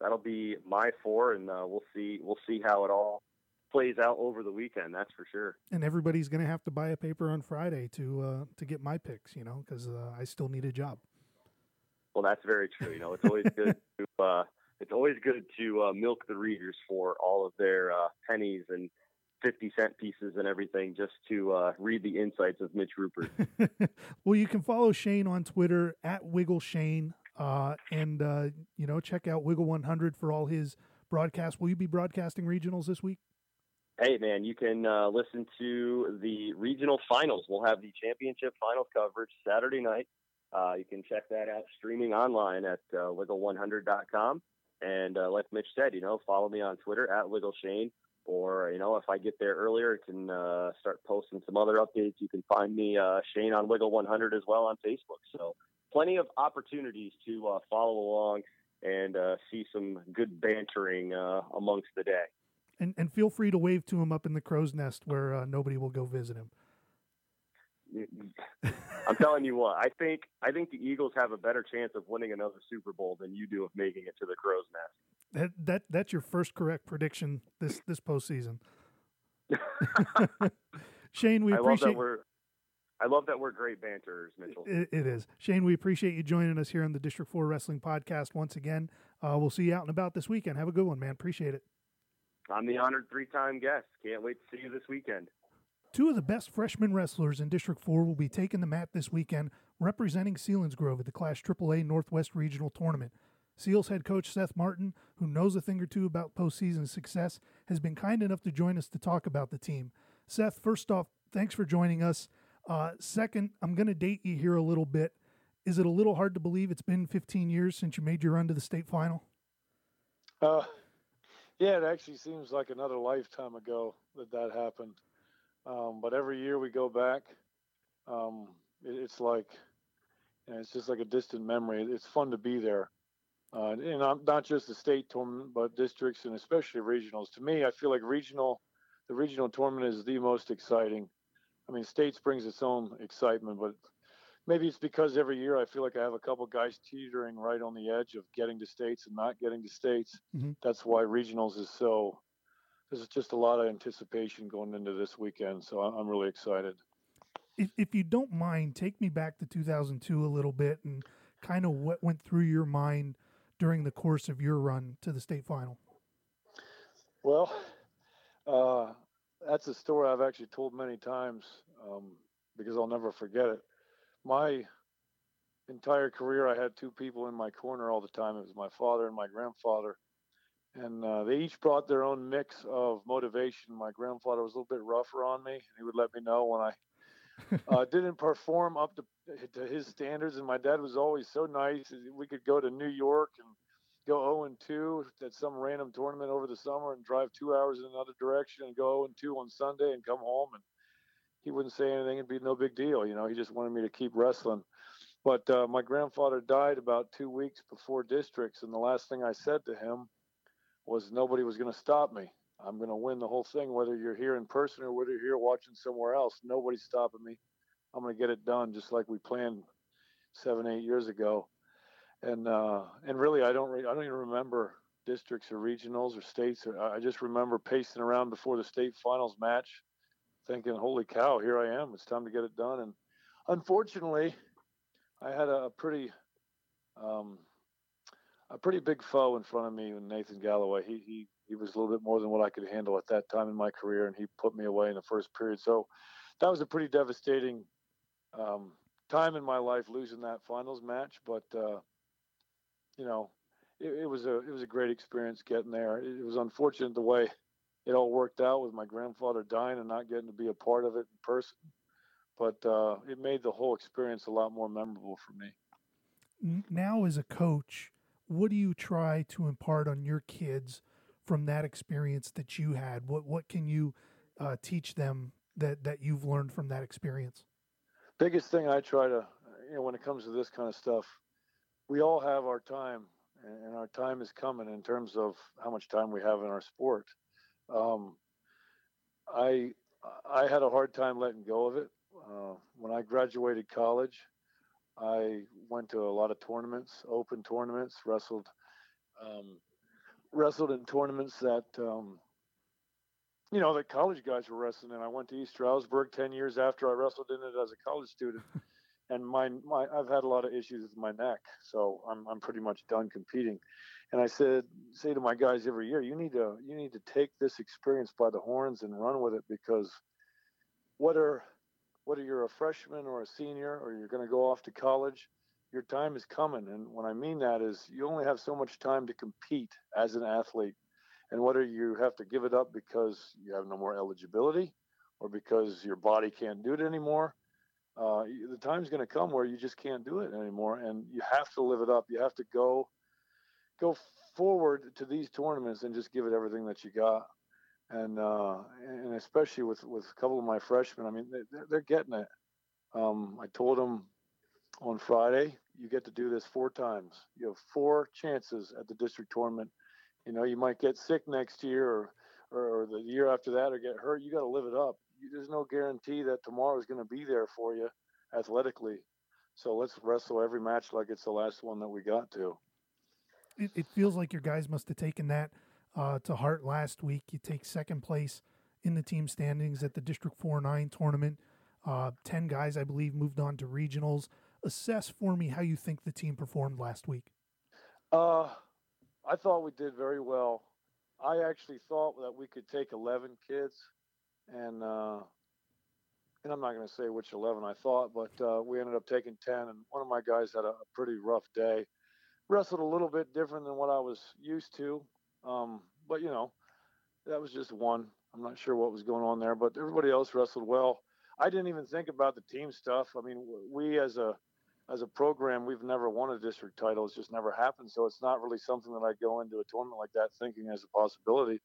that'll be my four, and uh, we'll see we'll see how it all plays out over the weekend. That's for sure. And everybody's going to have to buy a paper on Friday to uh, to get my picks. You know, because uh, I still need a job. Well, that's very true. You know, it's always good to uh, it's always good to uh, milk the readers for all of their uh, pennies and fifty cent pieces and everything, just to uh, read the insights of Mitch Rupert. well, you can follow Shane on Twitter at Wiggle Shane, uh, and uh, you know check out Wiggle 100 for all his broadcasts. Will you be broadcasting regionals this week? Hey, man, you can uh, listen to the regional finals. We'll have the championship finals coverage Saturday night. Uh, you can check that out streaming online at uh, wiggle100.com. And uh, like Mitch said, you know, follow me on Twitter at Wiggle Shane. Or, you know, if I get there earlier, I can uh, start posting some other updates. You can find me, uh, Shane, on Wiggle 100 as well on Facebook. So plenty of opportunities to uh, follow along and see some good bantering amongst the day. And and feel free to wave to him up in the crow's nest where uh, nobody will go visit him. I'm telling you what. I think I think the Eagles have a better chance of winning another Super Bowl than you do of making it to the Crow's Nest. That that that's your first correct prediction this this postseason. Shane, we I appreciate. love that we're. I love that we're great banterers, Mitchell. It, it is. Shane, we appreciate you joining us here on the District 4 Wrestling Podcast once again. Uh, we'll see you out and about this weekend. Have a good one, man. Appreciate it. I'm the honored three-time guest. Can't wait to see you this weekend. Two of the best freshman wrestlers in District 4 will be taking the mat this weekend, representing Selinsgrove at the Class AAA Northwest Regional Tournament. Seals head coach Seth Martin, who knows a thing or two about postseason success, has been kind enough to join us to talk about the team. Seth, first off, thanks for joining us. Uh, second, I'm going to date you here a little bit. Is it a little hard to believe it's been 15 years since you made your run to the state final? Uh, yeah, it actually seems like another lifetime ago that that happened. Um, but every year we go back, um, it, it's like, you know, it's just like a distant memory. It's fun to be there. Uh, and not, not just the state tournament, but districts and especially regionals. To me, I feel like regional, the regional tournament is the most exciting. I mean, states brings its own excitement, but maybe it's because every year I feel like I have a couple guys teetering right on the edge of getting to states and not getting to states. Mm-hmm. That's why regionals is so. There's just a lot of anticipation going into this weekend, so I'm really excited. If, if you don't mind, take me back to 2002 a little bit and kind of what went through your mind during the course of your run to the state final. Well, uh, that's a story I've actually told many times um, because I'll never forget it. My entire career, I had two people in my corner all the time. It was my father and my grandfather, and uh, they each brought their own mix of motivation. My grandfather was a little bit rougher on me. He would let me know when I uh, didn't perform up to, to his standards, and my dad was always so nice. We could go to New York and go 0 and 2 at some random tournament over the summer and drive two hours in another direction and go 0 and 2 on Sunday and come home and he wouldn't say anything. It'd be no big deal. You know, he just wanted me to keep wrestling. But uh, my grandfather died about two weeks before districts. And the last thing I said to him was nobody was going to stop me. I'm going to win the whole thing, whether you're here in person or whether you're here watching somewhere else. Nobody's stopping me. I'm going to get it done just like we planned seven, eight years ago and uh, and really, I don't re- I don't even remember districts or regionals or states. Or, I just remember pacing around before the state finals match, thinking, "Holy cow, here I am! It's time to get it done." And unfortunately, I had a pretty um, a pretty big foe in front of me, Nathan Galloway. He he he was a little bit more than what I could handle at that time in my career, and he put me away in the first period. So that was a pretty devastating um, time in my life losing that finals match, but. Uh, you know, it, it, was a it was a great experience getting there. It, it was unfortunate the way it all worked out with my grandfather dying and not getting to be a part of it in person, but uh, it made the whole experience a lot more memorable for me. Now, as a coach, what do you try to impart on your kids from that experience that you had? What what can you uh, teach them that that you've learned from that experience? Biggest thing I try to, you know, when it comes to this kind of stuff, we all have our time, and our time is coming in terms of how much time we have in our sport. Um, I I had a hard time letting go of it. Uh, when I graduated college, I went to a lot of tournaments, open tournaments, wrestled um, wrestled in tournaments that um, you know that college guys were wrestling in. I went to East Stroudsburg ten years after I wrestled in it as a college student. and my, my I've had a lot of issues with my neck, so I'm I'm pretty much done competing. And I said say to my guys every year, you need to you need to take this experience by the horns and run with it because whether whether you're a freshman or a senior or you're going to go off to college, your time is coming. And what I mean that is you only have so much time to compete as an athlete. And whether you have to give it up because you have no more eligibility or because your body can't do it anymore, uh, the time's going to come where you just can't do it anymore, and you have to live it up. You have to go go forward to these tournaments and just give it everything that you got. And uh, and especially with with a couple of my freshmen, I mean, they're, they're getting it. Um, I told them on Friday, you get to do this four times. You have four chances at the district tournament. You know, you might get sick next year or, or, or the year after that or get hurt. You got to live it up there's no guarantee that tomorrow is going to be there for you athletically. So let's wrestle every match like it's the last one that we got to. It, it feels like your guys must have taken that uh, to heart last week. You take second place in the team standings at the District 4 9 tournament. Uh, 10 guys, I believe, moved on to regionals. Assess for me how you think the team performed last week. Uh, I thought we did very well. I actually thought that we could take 11 kids, and uh, and I'm not going to say which 11 I thought, but uh, we ended up taking 10. And one of my guys had a, pretty rough day. Wrestled a little bit different than what I was used to, um, but you know, that was just one. I'm not sure what was going on there, but everybody else wrestled well. I didn't even think about the team stuff. I mean, we as a as a program, we've never won a district title. It's just never happened. So it's not really something that I go into a tournament like that thinking as a possibility.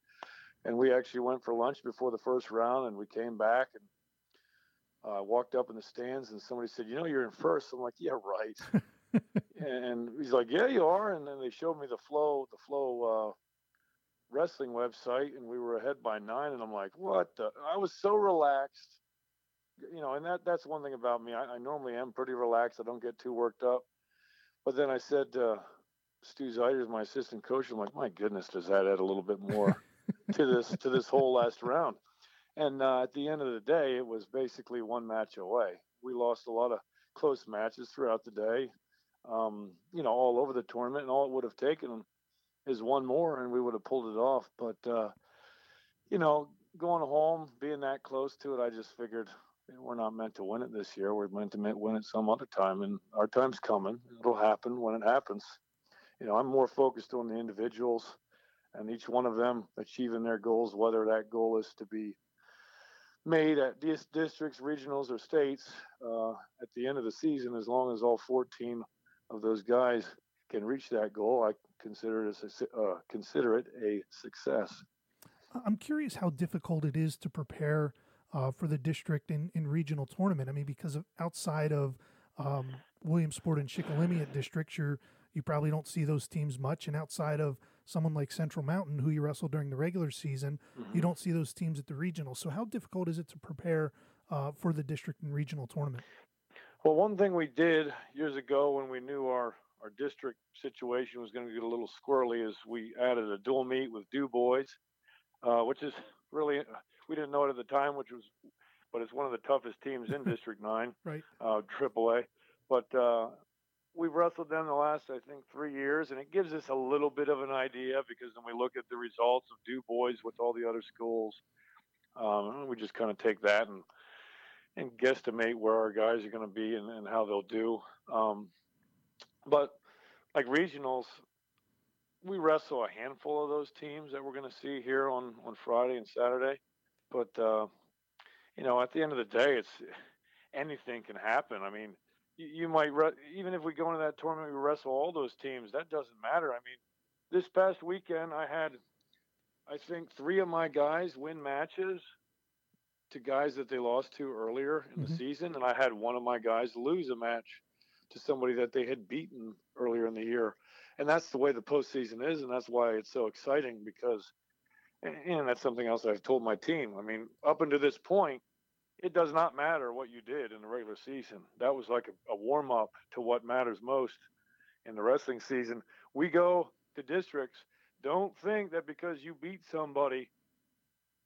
And we actually went for lunch before the first round, and we came back and uh, walked up in the stands, and somebody said, "You know, you're in first. I'm like, "Yeah, right." and he's like, "Yeah, you are." And then they showed me the flow, the flow uh, wrestling website, and we were ahead by nine. And I'm like, "What?" The? I was so relaxed you know, and that that's one thing about me. I, I, normally am pretty relaxed. I don't get too worked up. But then I said, uh, Stu Zeiders, my assistant coach, I'm like, my goodness, does that add a little bit more to this to this whole last round? And uh, at the end of the day, it was basically one match away. We lost a lot of close matches throughout the day, um, you know, all over the tournament, and all it would have taken is one more, and we would have pulled it off. But uh, you know, going home, being that close to it, I just figured we're not meant to win it this year. We're meant to win it some other time, and our time's coming. It'll happen when it happens. You know, I'm more focused on the individuals and each one of them achieving their goals, whether that goal is to be made at dis- districts, regionals, or states uh, at the end of the season. As long as all 14 of those guys can reach that goal, I consider it a, uh, consider it a success. I'm curious how difficult it is to prepare uh, for the district in, in regional tournament. I mean, because of outside of um, Williamsport and Shikellamy districts, you you probably don't see those teams much, and outside of someone like Central Mountain, who you wrestle during the regular season, mm-hmm. you don't see those teams at the regional. So, how difficult is it to prepare uh, for the district and regional tournament? Well, one thing we did years ago when we knew our our district situation was going to get a little squirrely is we added a dual meet with Du Bois, uh, which is really we didn't know it at the time, which was, but it's one of the toughest teams in District Nine, right? Uh, AAA. But uh, we've wrestled them the last, I think, three years, and it gives us a little bit of an idea because when we look at the results of Du Bois with all the other schools, um, we just kind of take that and and guesstimate where our guys are going to be and, and, how they'll do. Um, but like regionals, we wrestle a handful of those teams that we're going to see here on on Friday and Saturday. But uh, you know, at the end of the day, it's anything can happen. I mean, you, you might re- even if we go into that tournament, we wrestle all those teams. That doesn't matter. I mean, this past weekend, I had, I think, three of my guys win matches to guys that they lost to earlier in mm-hmm. the season, and I had one of my guys lose a match to somebody that they had beaten earlier in the year. And that's the way the postseason is, and that's why it's so exciting because and that's something else I've told my team. I mean, up until this point, it does not matter what you did in the regular season. That was like a, a warm up to what matters most in the wrestling season. We go to districts. Don't think that because you beat somebody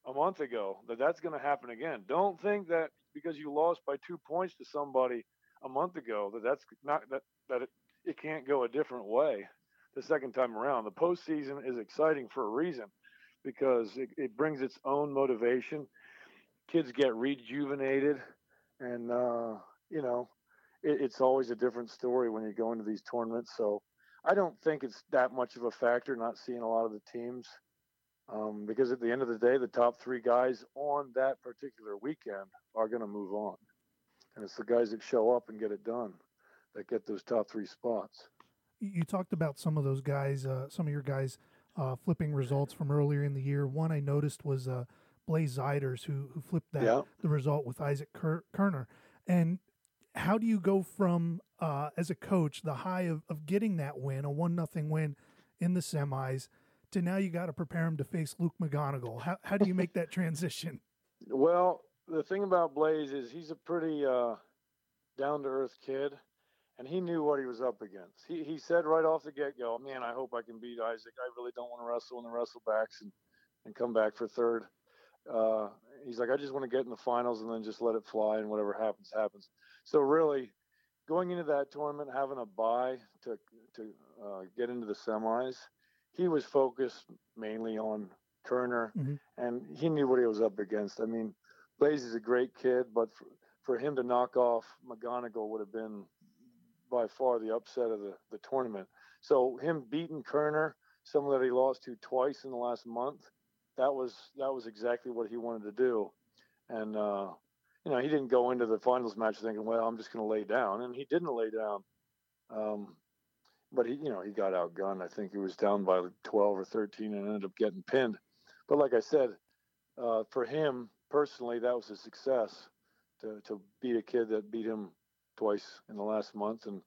a month ago that that's going to happen again. Don't think that because you lost by two points to somebody a month ago that that's not that that it, it can't go a different way the second time around. The postseason is exciting for a reason because it, it brings its own motivation. Kids get rejuvenated, and uh, you know, it, it's always a different story when you go into these tournaments. So I don't think it's that much of a factor not seeing a lot of the teams. Um, because at the end of the day, the top three guys on that particular weekend are going to move on. And it's the guys that show up and get it done that get those top three spots. You talked about some of those guys, uh, some of your guys uh, flipping results from earlier in the year. One I noticed was uh, Blaze Zeiders who who flipped that yeah. the result with Isaac Kerner. And how do you go from uh, as a coach the high of, of getting that win, a one nothing win in the semis, to now you got to prepare him to face Luke McGonigal? How how do you make that transition? Well, the thing about Blaze is he's a pretty uh, down to earth kid, and he knew what he was up against. He he said right off the get go, "Man, I hope I can beat Isaac. I really don't want to wrestle in the wrestlebacks and and come back for third. Uh, he's like, I just want to get in the finals and then just let it fly, and whatever happens, happens. So really, going into that tournament, having a bye to to uh, get into the semis, he was focused mainly on Kerner, Mhm. and he knew what he was up against. I mean, Blaze is a great kid, but for, for him to knock off McGonigal would have been by far the upset of the, the tournament. So him beating Kerner, someone that he lost to twice in the last month, that was that was exactly what he wanted to do. And uh, you know, he didn't go into the finals match thinking, well, I'm just going to lay down, and he didn't lay down. Um, but he, you know, he got outgunned. I think he was down by 12 or 13 and ended up getting pinned. But like I said, uh, for him personally, that was a success to to beat a kid that beat him twice in the last month. And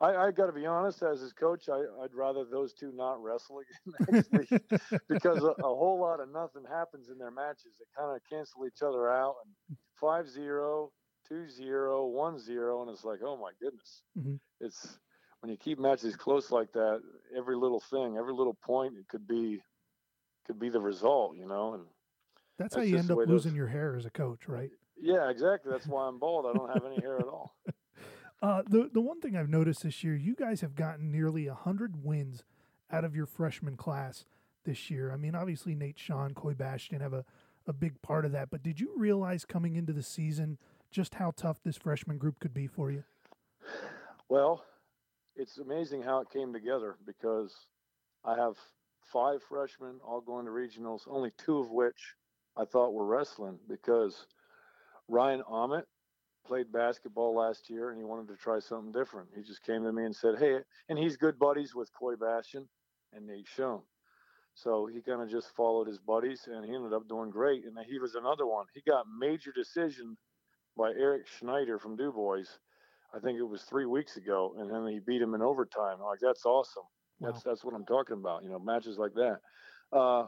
I, I got to be honest, as his coach, I, I'd rather those two not wrestle again next week because a, a whole lot of nothing happens in their matches. They kind of cancel each other out and 5 0, 2 0, 1 0. And it's like, oh my goodness. Mhm. It's when you keep matches close like that, every little thing, every little point, it could be could be the result, you know. And That's, how you end up way those- losing your hair as a coach, right? yeah, exactly. That's why I'm bald. I don't have any hair at all. Uh, the the one thing I've noticed this year, you guys have gotten nearly hundred wins out of your freshman class this year. I mean, obviously Nate Schoen, Coy Bastion have a, a big part of that. But did you realize coming into the season just how tough this freshman group could be for you? Well, it's amazing how it came together because I have five freshmen all going to regionals, only two of which I thought were wrestling because Ryan Ahmet played basketball last year and he wanted to try something different. He just came to me and said, Hey, and he's good buddies with Coy Bastion and Nate Schoen. So he kind of just followed his buddies and he ended up doing great. And then he was another one. He got major decision by Eric Schneider from Du Bois. I think it was three weeks ago, and then he beat him in overtime. Like that's awesome. That's that's what I'm talking about. You know, matches like that. Uh,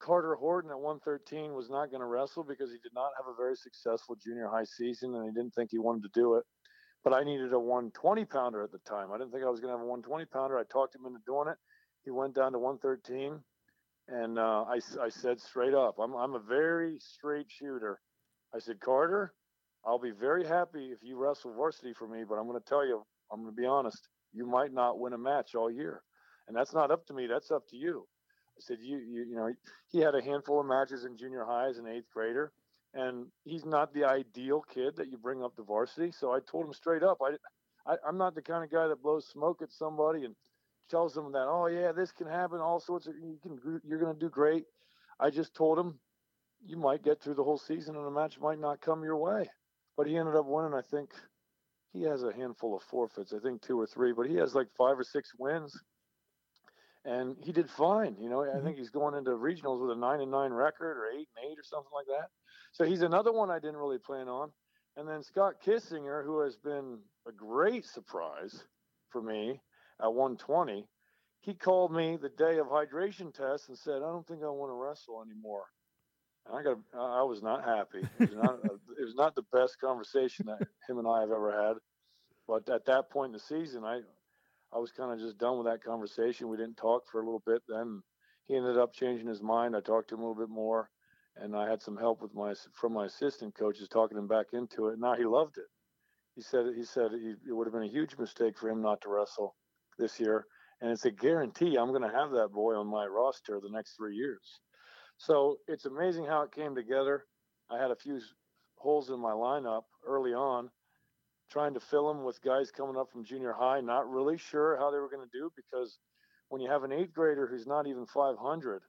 Carter Horton at 113 was not going to wrestle because he did not have a very successful junior high season, and he didn't think he wanted to do it. But I needed a 120 pounder at the time. I didn't think I was going to have a 120 pounder. I talked him into doing it. He went down to 113, and uh, I I said straight up, I'm I'm a very straight shooter. I said, Carter, I'll be very happy if you wrestle varsity for me, but I'm going to tell you, I'm going to be honest, you might not win a match all year. And that's not up to me, that's up to you. I said, you, you, you know, he had a handful of matches in junior high as an eighth grader, and he's not the ideal kid that you bring up to varsity. So I told him straight up, I, I I'm not the kind of guy that blows smoke at somebody and tells them that, oh yeah, this can happen, all sorts of, you can, you're going to do great. I just told him, you might get through the whole season and a match might not come your way but he ended up winning. I think he has a handful of forfeits. I think two or three, but he has like five or six wins, and he did fine. You know, I mm-hmm. think he's going into regionals with a nine and nine record or eight and eight or something like that. So he's another one I didn't really plan on. And then Scott Kissinger, who has been a great surprise for me at 120, he called me the day of hydration test and said, "I don't think I want to wrestle anymore." And I got, I was not happy. It was not, uh, it was not the best conversation that him and I have ever had. But at that point in the season, I, I was kind of just done with that conversation. We didn't talk for a little bit. Then he ended up changing his mind. I talked to him a little bit more, and I had some help with my from my assistant coaches talking him back into it. Now he loved it. He said he said he, it would have been a huge mistake for him not to wrestle this year, and it's a guarantee I'm going to have that boy on my roster the next three years. So it's amazing how it came together. I had a few holes in my lineup early on, trying to fill them with guys coming up from junior high, not really sure how they were going to do because when you have an eighth grader who's not even 500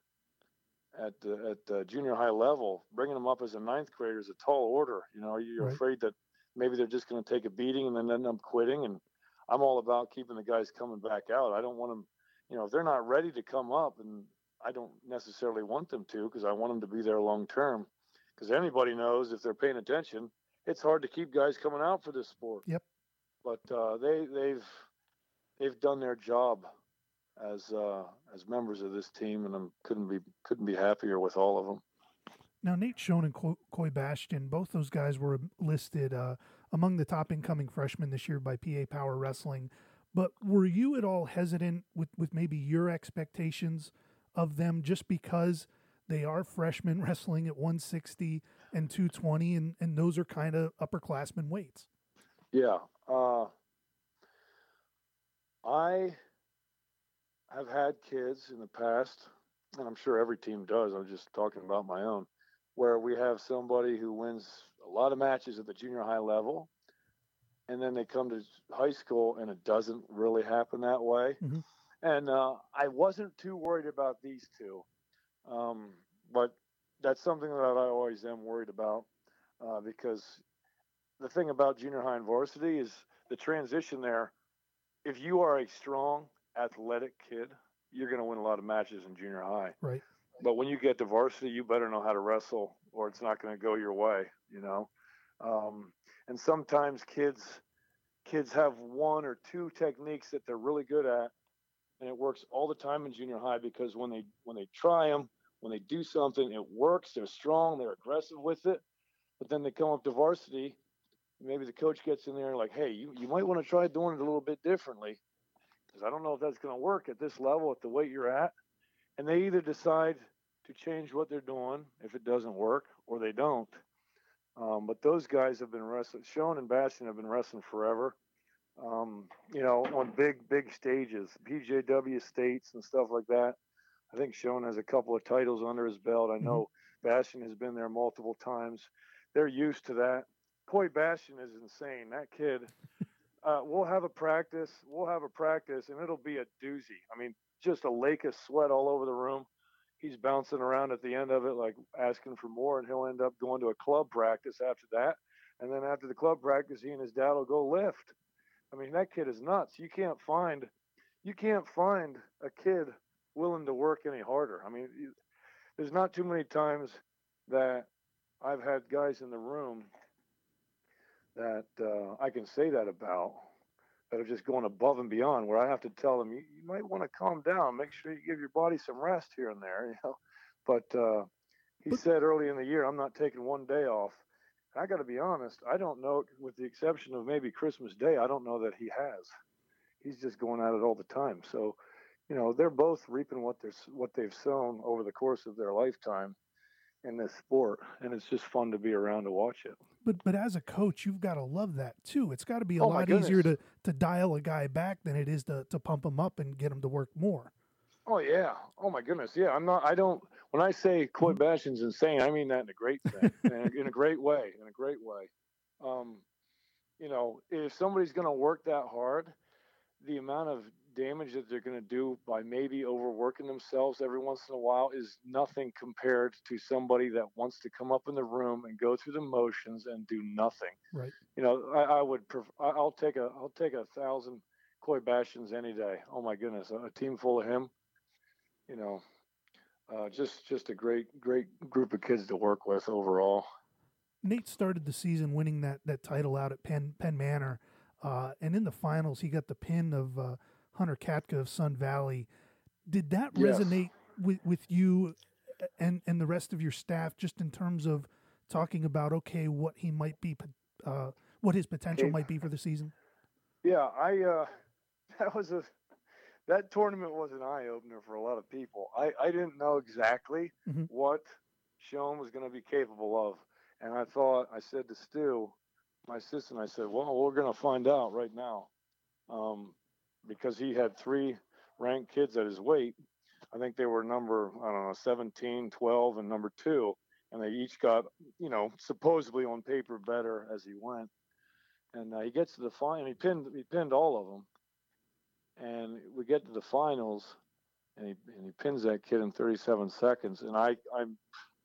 at the, at the junior high level, bringing them up as a ninth grader is a tall order. You know, you're Right. afraid that maybe they're just going to take a beating and then end up quitting. And I'm all about keeping the guys coming back out. I don't want them, you know, if they're not ready to come up, and I don't necessarily want them to because I want them to be there long term. Because anybody knows if they're paying attention, it's hard to keep guys coming out for this sport. Yep. But uh, they they've they've done their job as uh, as members of this team, and I couldn't be couldn't be happier with all of them. Now, Nate Schoen and Coy Bastion, both those guys were listed uh, among the top incoming freshmen this year by PA Power Wrestling. But were you at all hesitant with, with maybe your expectations of them just because they are freshmen wrestling at 160 and 220, and, and those are kind of upperclassmen weights? Yeah. Uh, I have had kids in the past, and I'm sure every team does. I'm just talking about my own, where we have somebody who wins a lot of matches at the junior high level, and then they come to high school and it doesn't really happen that way. Mm-hmm. And uh, I wasn't too worried about these two, um, but that's something that I always am worried about uh, because the thing about junior high and varsity is the transition there. If you are a strong, athletic kid, you're going to win a lot of matches in junior high. Right. But when you get to varsity, you better know how to wrestle, or it's not going to go your way. You know. Um, and sometimes kids kids have one or two techniques that they're really good at, and it works all the time in junior high because when they when they try them, when they do something, it works. They're strong. They're aggressive with it. But then they come up to varsity. Maybe the coach gets in there and like, hey, you, you might want to try doing it a little bit differently because I don't know if that's going to work at this level at the weight you're at. And they either decide to change what they're doing if it doesn't work or they don't. Um, but those guys have been wrestling. Schoen and Bastion have been wrestling forever. Um, you know, on big, big stages, PJW states and stuff like that. I think Schoen has a couple of titles under his belt. I know mm-hmm. Bastion has been there multiple times. They're used to that. Coy Bastion is insane. That kid. Uh, we'll have a practice. We'll have a practice, and it'll be a doozy. I mean, just a lake of sweat all over the room he's bouncing around at the end of it, like asking for more, and he'll end up going to a club practice after that. And then after the club practice, he and his dad will go lift. I mean, that kid is nuts. You can't find, you can't find a kid willing to work any harder. I mean, there's not too many times that I've had guys in the room that uh, I can say that about that are just going above and beyond where I have to tell them, you, you might want to calm down, make sure you give your body some rest here and there, you know. But uh, he said early in the year, I'm not taking one day off. I got to be honest, I don't know, with the exception of maybe Christmas Day, I don't know that he has. He's just going at it all the time. So, you know, they're both reaping what they're what they've sown over the course of their lifetime in this sport, and it's just fun to be around to watch it. But but as a coach, you've got to love that too. It's got to be a oh lot easier to to dial a guy back than it is to to pump him up and get him to work more. Oh yeah. Oh my goodness. Yeah. I'm not. I don't. When I say Coy mm-hmm. Bastion's insane, I mean that in a great thing, in a great way, in a great way. Um, you know, if somebody's going to work that hard, the amount of damage that they're going to do by maybe overworking themselves every once in a while is nothing compared to somebody that wants to come up in the room and go through the motions and do nothing. Right. You know, I, I would. Pref- I'll take a. I'll take a thousand Coy Bastions any day. Oh my goodness, a, a team full of him. You know, uh, just just a great great group of kids to work with overall. Nate started the season winning that that title out at Penn Penn Manor. Uh, and in the finals, he got the pin of uh, Hunter Katka of Sun Valley. Did that yes. resonate with, with you and, and the rest of your staff just in terms of talking about, okay, what he might be, uh, what his potential might be for the season? Yeah, I, uh, that was a, that tournament was an eye opener for a lot of people. I, I didn't know exactly mm-hmm. what Schoen was going to be capable of. And I thought, I said to Stu, my assistant, I said, well, we're going to find out right now. Um, because he had three ranked kids at his weight. I think they were number, I don't know, 17, 12, and number two. And they each got, you know, supposedly on paper better as he went. And uh, he gets to the final. He pinned, he pinned all of them. And we get to the finals, and he and he pins that kid in 37 seconds. And I, I'm,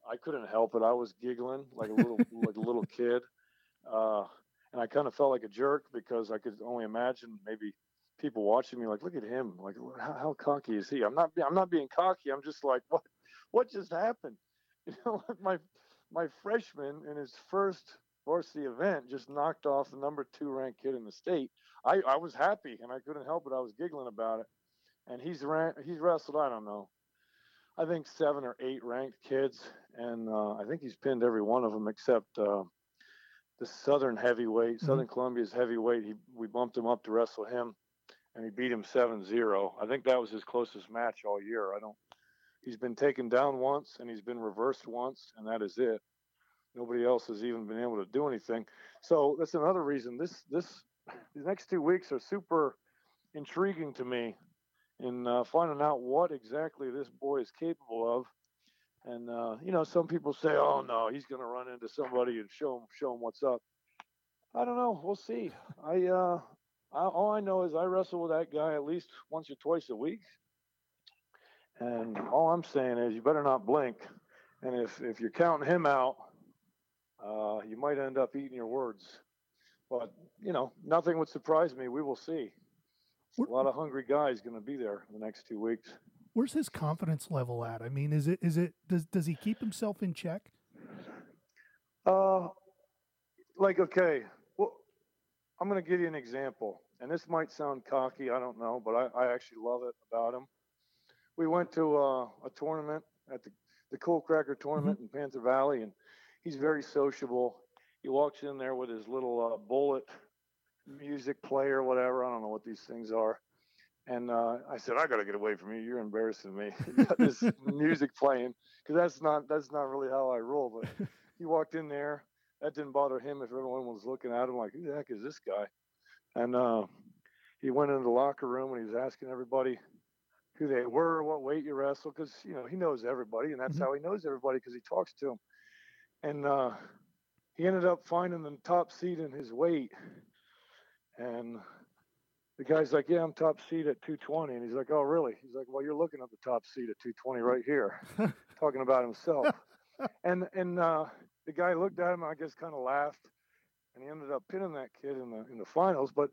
I couldn't help it. I was giggling like a little, like a little kid. Uh, and I kind of felt like a jerk because I could only imagine maybe people watching me like, look at him, like how, how, cocky is he? I'm not, I'm not being cocky. I'm just like, what, what just happened? You know, my my freshman in his first varsity event just knocked off the number two ranked kid in the state. I, I was happy and I couldn't help it. I was giggling about it. And he's ran, he's wrestled, I don't know. I think seven or eight ranked kids, and uh, I think he's pinned every one of them except uh, the Southern heavyweight, mm-hmm. Southern Columbia's heavyweight. He we bumped him up to wrestle him, and he beat him 7-0. I think that was his closest match all year. I don't. He's been taken down once, and he's been reversed once, and that is it. Nobody else has even been able to do anything. So that's another reason. This this these next two weeks are super intriguing to me in uh, finding out what exactly this boy is capable of. And uh, you know, some people say, "Oh no, he's going to run into somebody and show him show him what's up." I don't know. We'll see. I, uh, I all I know is I wrestle with that guy at least once or twice a week, and all I'm saying is you better not blink. And if if you're counting him out, uh, you might end up eating your words. But you know, nothing would surprise me. We will see. A lot of hungry guys going to be there in the next two weeks. Where's his confidence level at? I mean, is it is it does does he keep himself in check? Uh, like okay, I'm going to give you an example, and this might sound cocky, I don't know, but I, I actually love it about him. We went to uh, a tournament at the the Coal Cracker tournament mm-hmm. in Panther Valley, and he's very sociable. He walks in there with his little uh, bullet music player, whatever. I don't know what these things are. And uh, I said, I got to get away from you. You're embarrassing me. this music playing because that's not that's not really how I roll. But he walked in there. That didn't bother him if everyone was looking at him like, who the heck is this guy? And uh, he went into the locker room and he was asking everybody who they were, what weight you wrestle, because you know he knows everybody, and that's mm-hmm. how he knows everybody because he talks to them. And uh, he ended up finding the top seed in his weight and the guy's like, "Yeah, I'm top seed at 220," and he's like, "Oh, really?" He's like, "Well, you're looking at the top seed at 220 right here," talking about himself. and and uh, the guy looked at him, I guess, kind of laughed, and he ended up pinning that kid in the in the finals. But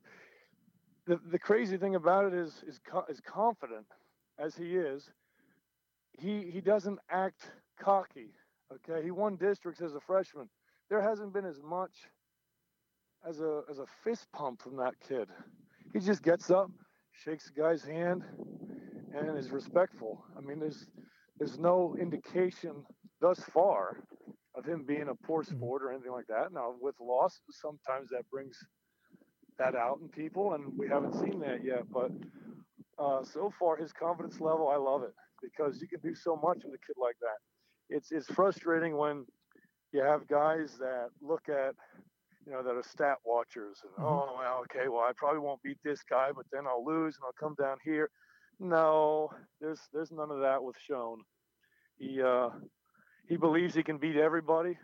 the the crazy thing about it is is as confident as he is, he he doesn't act cocky. Okay, he won districts as a freshman. There hasn't been as much as a as a fist pump from that kid. He just gets up, shakes the guy's hand, and is respectful. I mean, there's there's no indication thus far of him being a poor mm-hmm. sport or anything like that. Now, with losses, sometimes that brings that out in people, and we haven't seen that yet. But uh, so far, his confidence level, I love it because you can do so much with a kid like that. It's it's frustrating when you have guys that look at you know, that are stat watchers. And, mm-hmm. Oh, well, okay, well, I probably won't beat this guy, but then I'll lose and I'll come down here. No, there's there's none of that with Schoen. He uh, he believes he can beat everybody,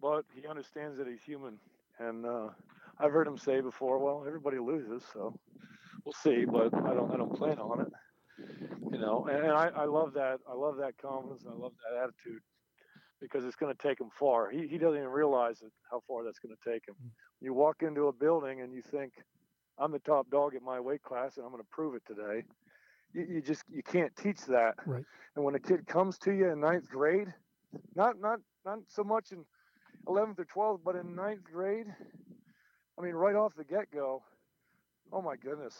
but he understands that he's human. And uh, I've heard him say before, well, everybody loses, so we'll see. But I don't I don't plan on it. You know, and, and I, I love that I love that confidence. I love that attitude because it's going to take him far. He, he doesn't even realize how far that's going to take him. Mm. You walk into a building and you think, I'm the top dog at my weight class and I'm going to prove it today. You, you just you can't teach that. Right. And when a kid comes to you in ninth grade, not not not so much in 11th or 12th, but in ninth grade, I mean, right off the get go, oh my goodness,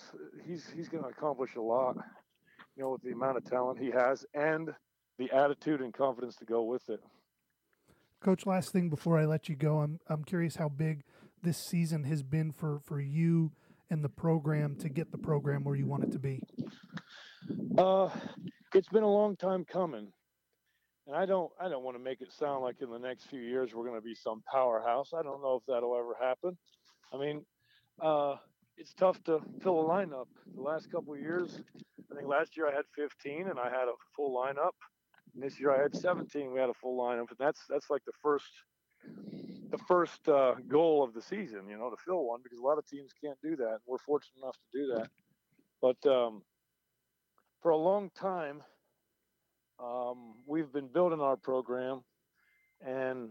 he's he's going to accomplish a lot. You know, with the amount of talent he has and the attitude and confidence to go with it. Coach, last thing before I let you go, I'm I'm curious how big this season has been for for you and the program to get the program where you want it to be. Uh, it's been a long time coming, and I don't I don't want to make it sound like in the next few years we're going to be some powerhouse. I don't know if that'll ever happen. I mean, uh, it's tough to fill a lineup. The last couple of years, I think last year I had 15 and I had a full lineup. And this year I had 17. We had a full lineup, and that's that's like the first the first uh, goal of the season, you know, to fill one because a lot of teams can't do that. We're fortunate enough to do that. But um, for a long time, um, we've been building our program, and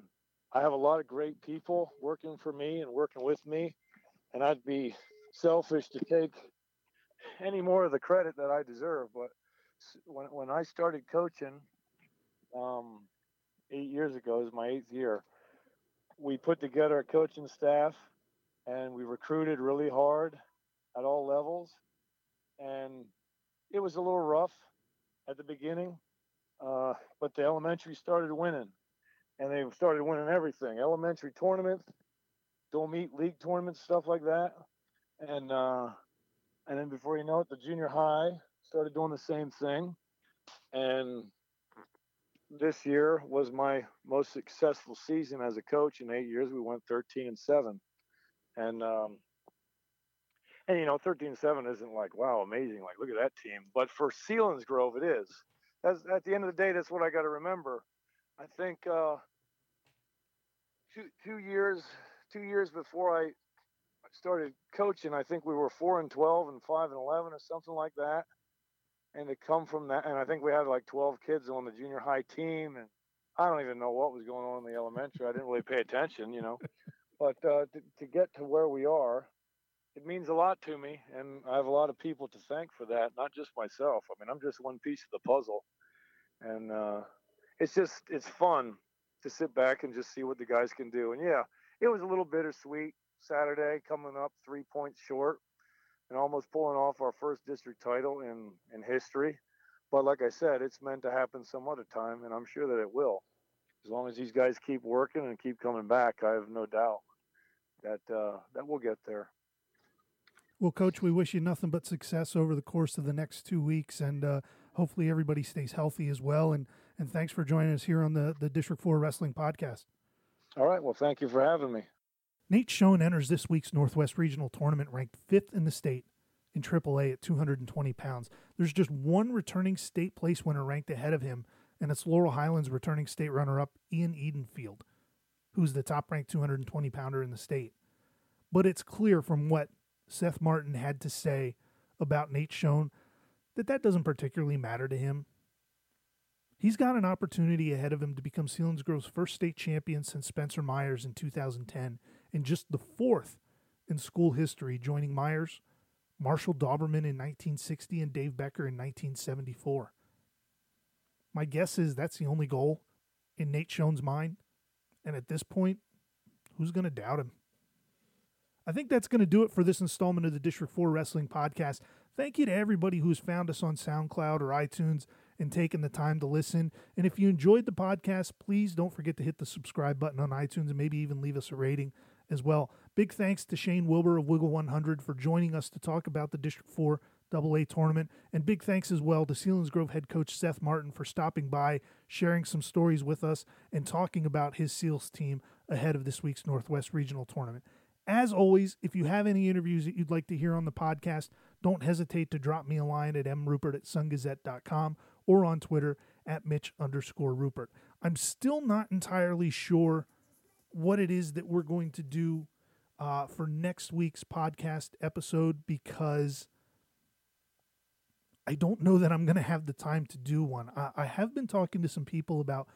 I have a lot of great people working for me and working with me, and I'd be selfish to take any more of the credit that I deserve. But when when I started coaching um, eight years ago. Was my eighth year. We put together a coaching staff and we recruited really hard at all levels. And it was a little rough at the beginning. Uh, but the elementary started winning, and they started winning everything: elementary tournaments, dual meet league tournaments, stuff like that, and uh, and then before you know it, the junior high started doing the same thing, and this year was my most successful season as a coach in eight years. We went 13 and seven, and um, and you know 13 and seven isn't like wow amazing. Like look at that team, but for Selinsgrove it is. That's at the end of the day that's what I got to remember. I think uh, two two years two years before I started coaching, I think we were four and 12 and five and 11 or something like that and to come from that, and I think we had like 12 kids on the junior high team, and I don't even know what was going on in the elementary. I didn't really pay attention, you know. But uh, to, to get to where we are, it means a lot to me, and I have a lot of people to thank for that, not just myself. I mean, I'm just one piece of the puzzle, and uh, it's just it's fun to sit back and just see what the guys can do. And yeah, it was a little bittersweet Saturday, coming up three points short and almost pulling off our first district title in in history. But like I said, it's meant to happen some other time, and I'm sure that it will. As long as these guys keep working and keep coming back, I have no doubt that uh, that we'll get there. Well, Coach, we wish you nothing but success over the course of the next two weeks, and uh, hopefully everybody stays healthy as well. And and thanks for joining us here on the the District Four Wrestling Podcast. All right. Well, thank you for having me. Nate Schoen enters this week's Northwest Regional Tournament ranked fifth in the state in AAA at 220 pounds. There's just one returning state place winner ranked ahead of him, and it's Laurel Highlands returning state runner up Ian Edenfield, who's the top ranked 220 pounder in the state. But it's clear from what Seth Martin had to say about Nate Schoen that that doesn't particularly matter to him. He's got an opportunity ahead of him to become Selinsgrove's first state champion since Spencer Myers in 2010 and just the fourth in school history, joining Myers, Marshall Dauberman in 1960, and Dave Becker in 1974. My guess is that's the only goal in Nate Schoen's mind. And at this point, who's going to doubt him? I think that's going to do it for this installment of the District 4 Wrestling Podcast. Thank you to everybody who's found us on SoundCloud or iTunes and taken the time to listen. And if you enjoyed the podcast, please don't forget to hit the subscribe button on iTunes and maybe even leave us a rating as well. Big thanks to Shane Wilbur of Wiggle 100 for joining us to talk about the District 4 AA tournament. And big thanks as well to Selinsgrove head coach Seth Martin for stopping by, sharing some stories with us, and talking about his SEALs team ahead of this week's Northwest Regional Tournament. As always, if you have any interviews that you'd like to hear on the podcast, don't hesitate to drop me a line at mrupert at sungazette.com or on Twitter at Mitch underscore Rupert. I'm still not entirely sure what it is that we're going to do uh, for next week's podcast episode because I don't know that I'm going to have the time to do one. I, I have been talking to some people about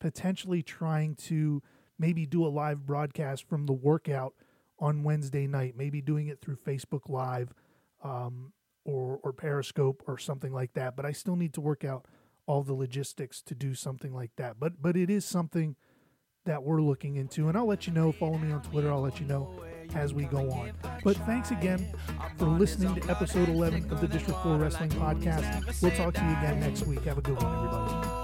potentially trying to maybe do a live broadcast from the workout on Wednesday night, maybe doing it through Facebook Live um, or, or Periscope or something like that. But I still need to work out all the logistics to do something like that. But but it is something that we're looking into. And I'll let you know. Follow me on Twitter. I'll let you know as we go on. But thanks again for listening to episode 11 of the District 4 Wrestling Podcast. We'll talk to you again next week. Have a good one, everybody.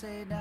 Say die.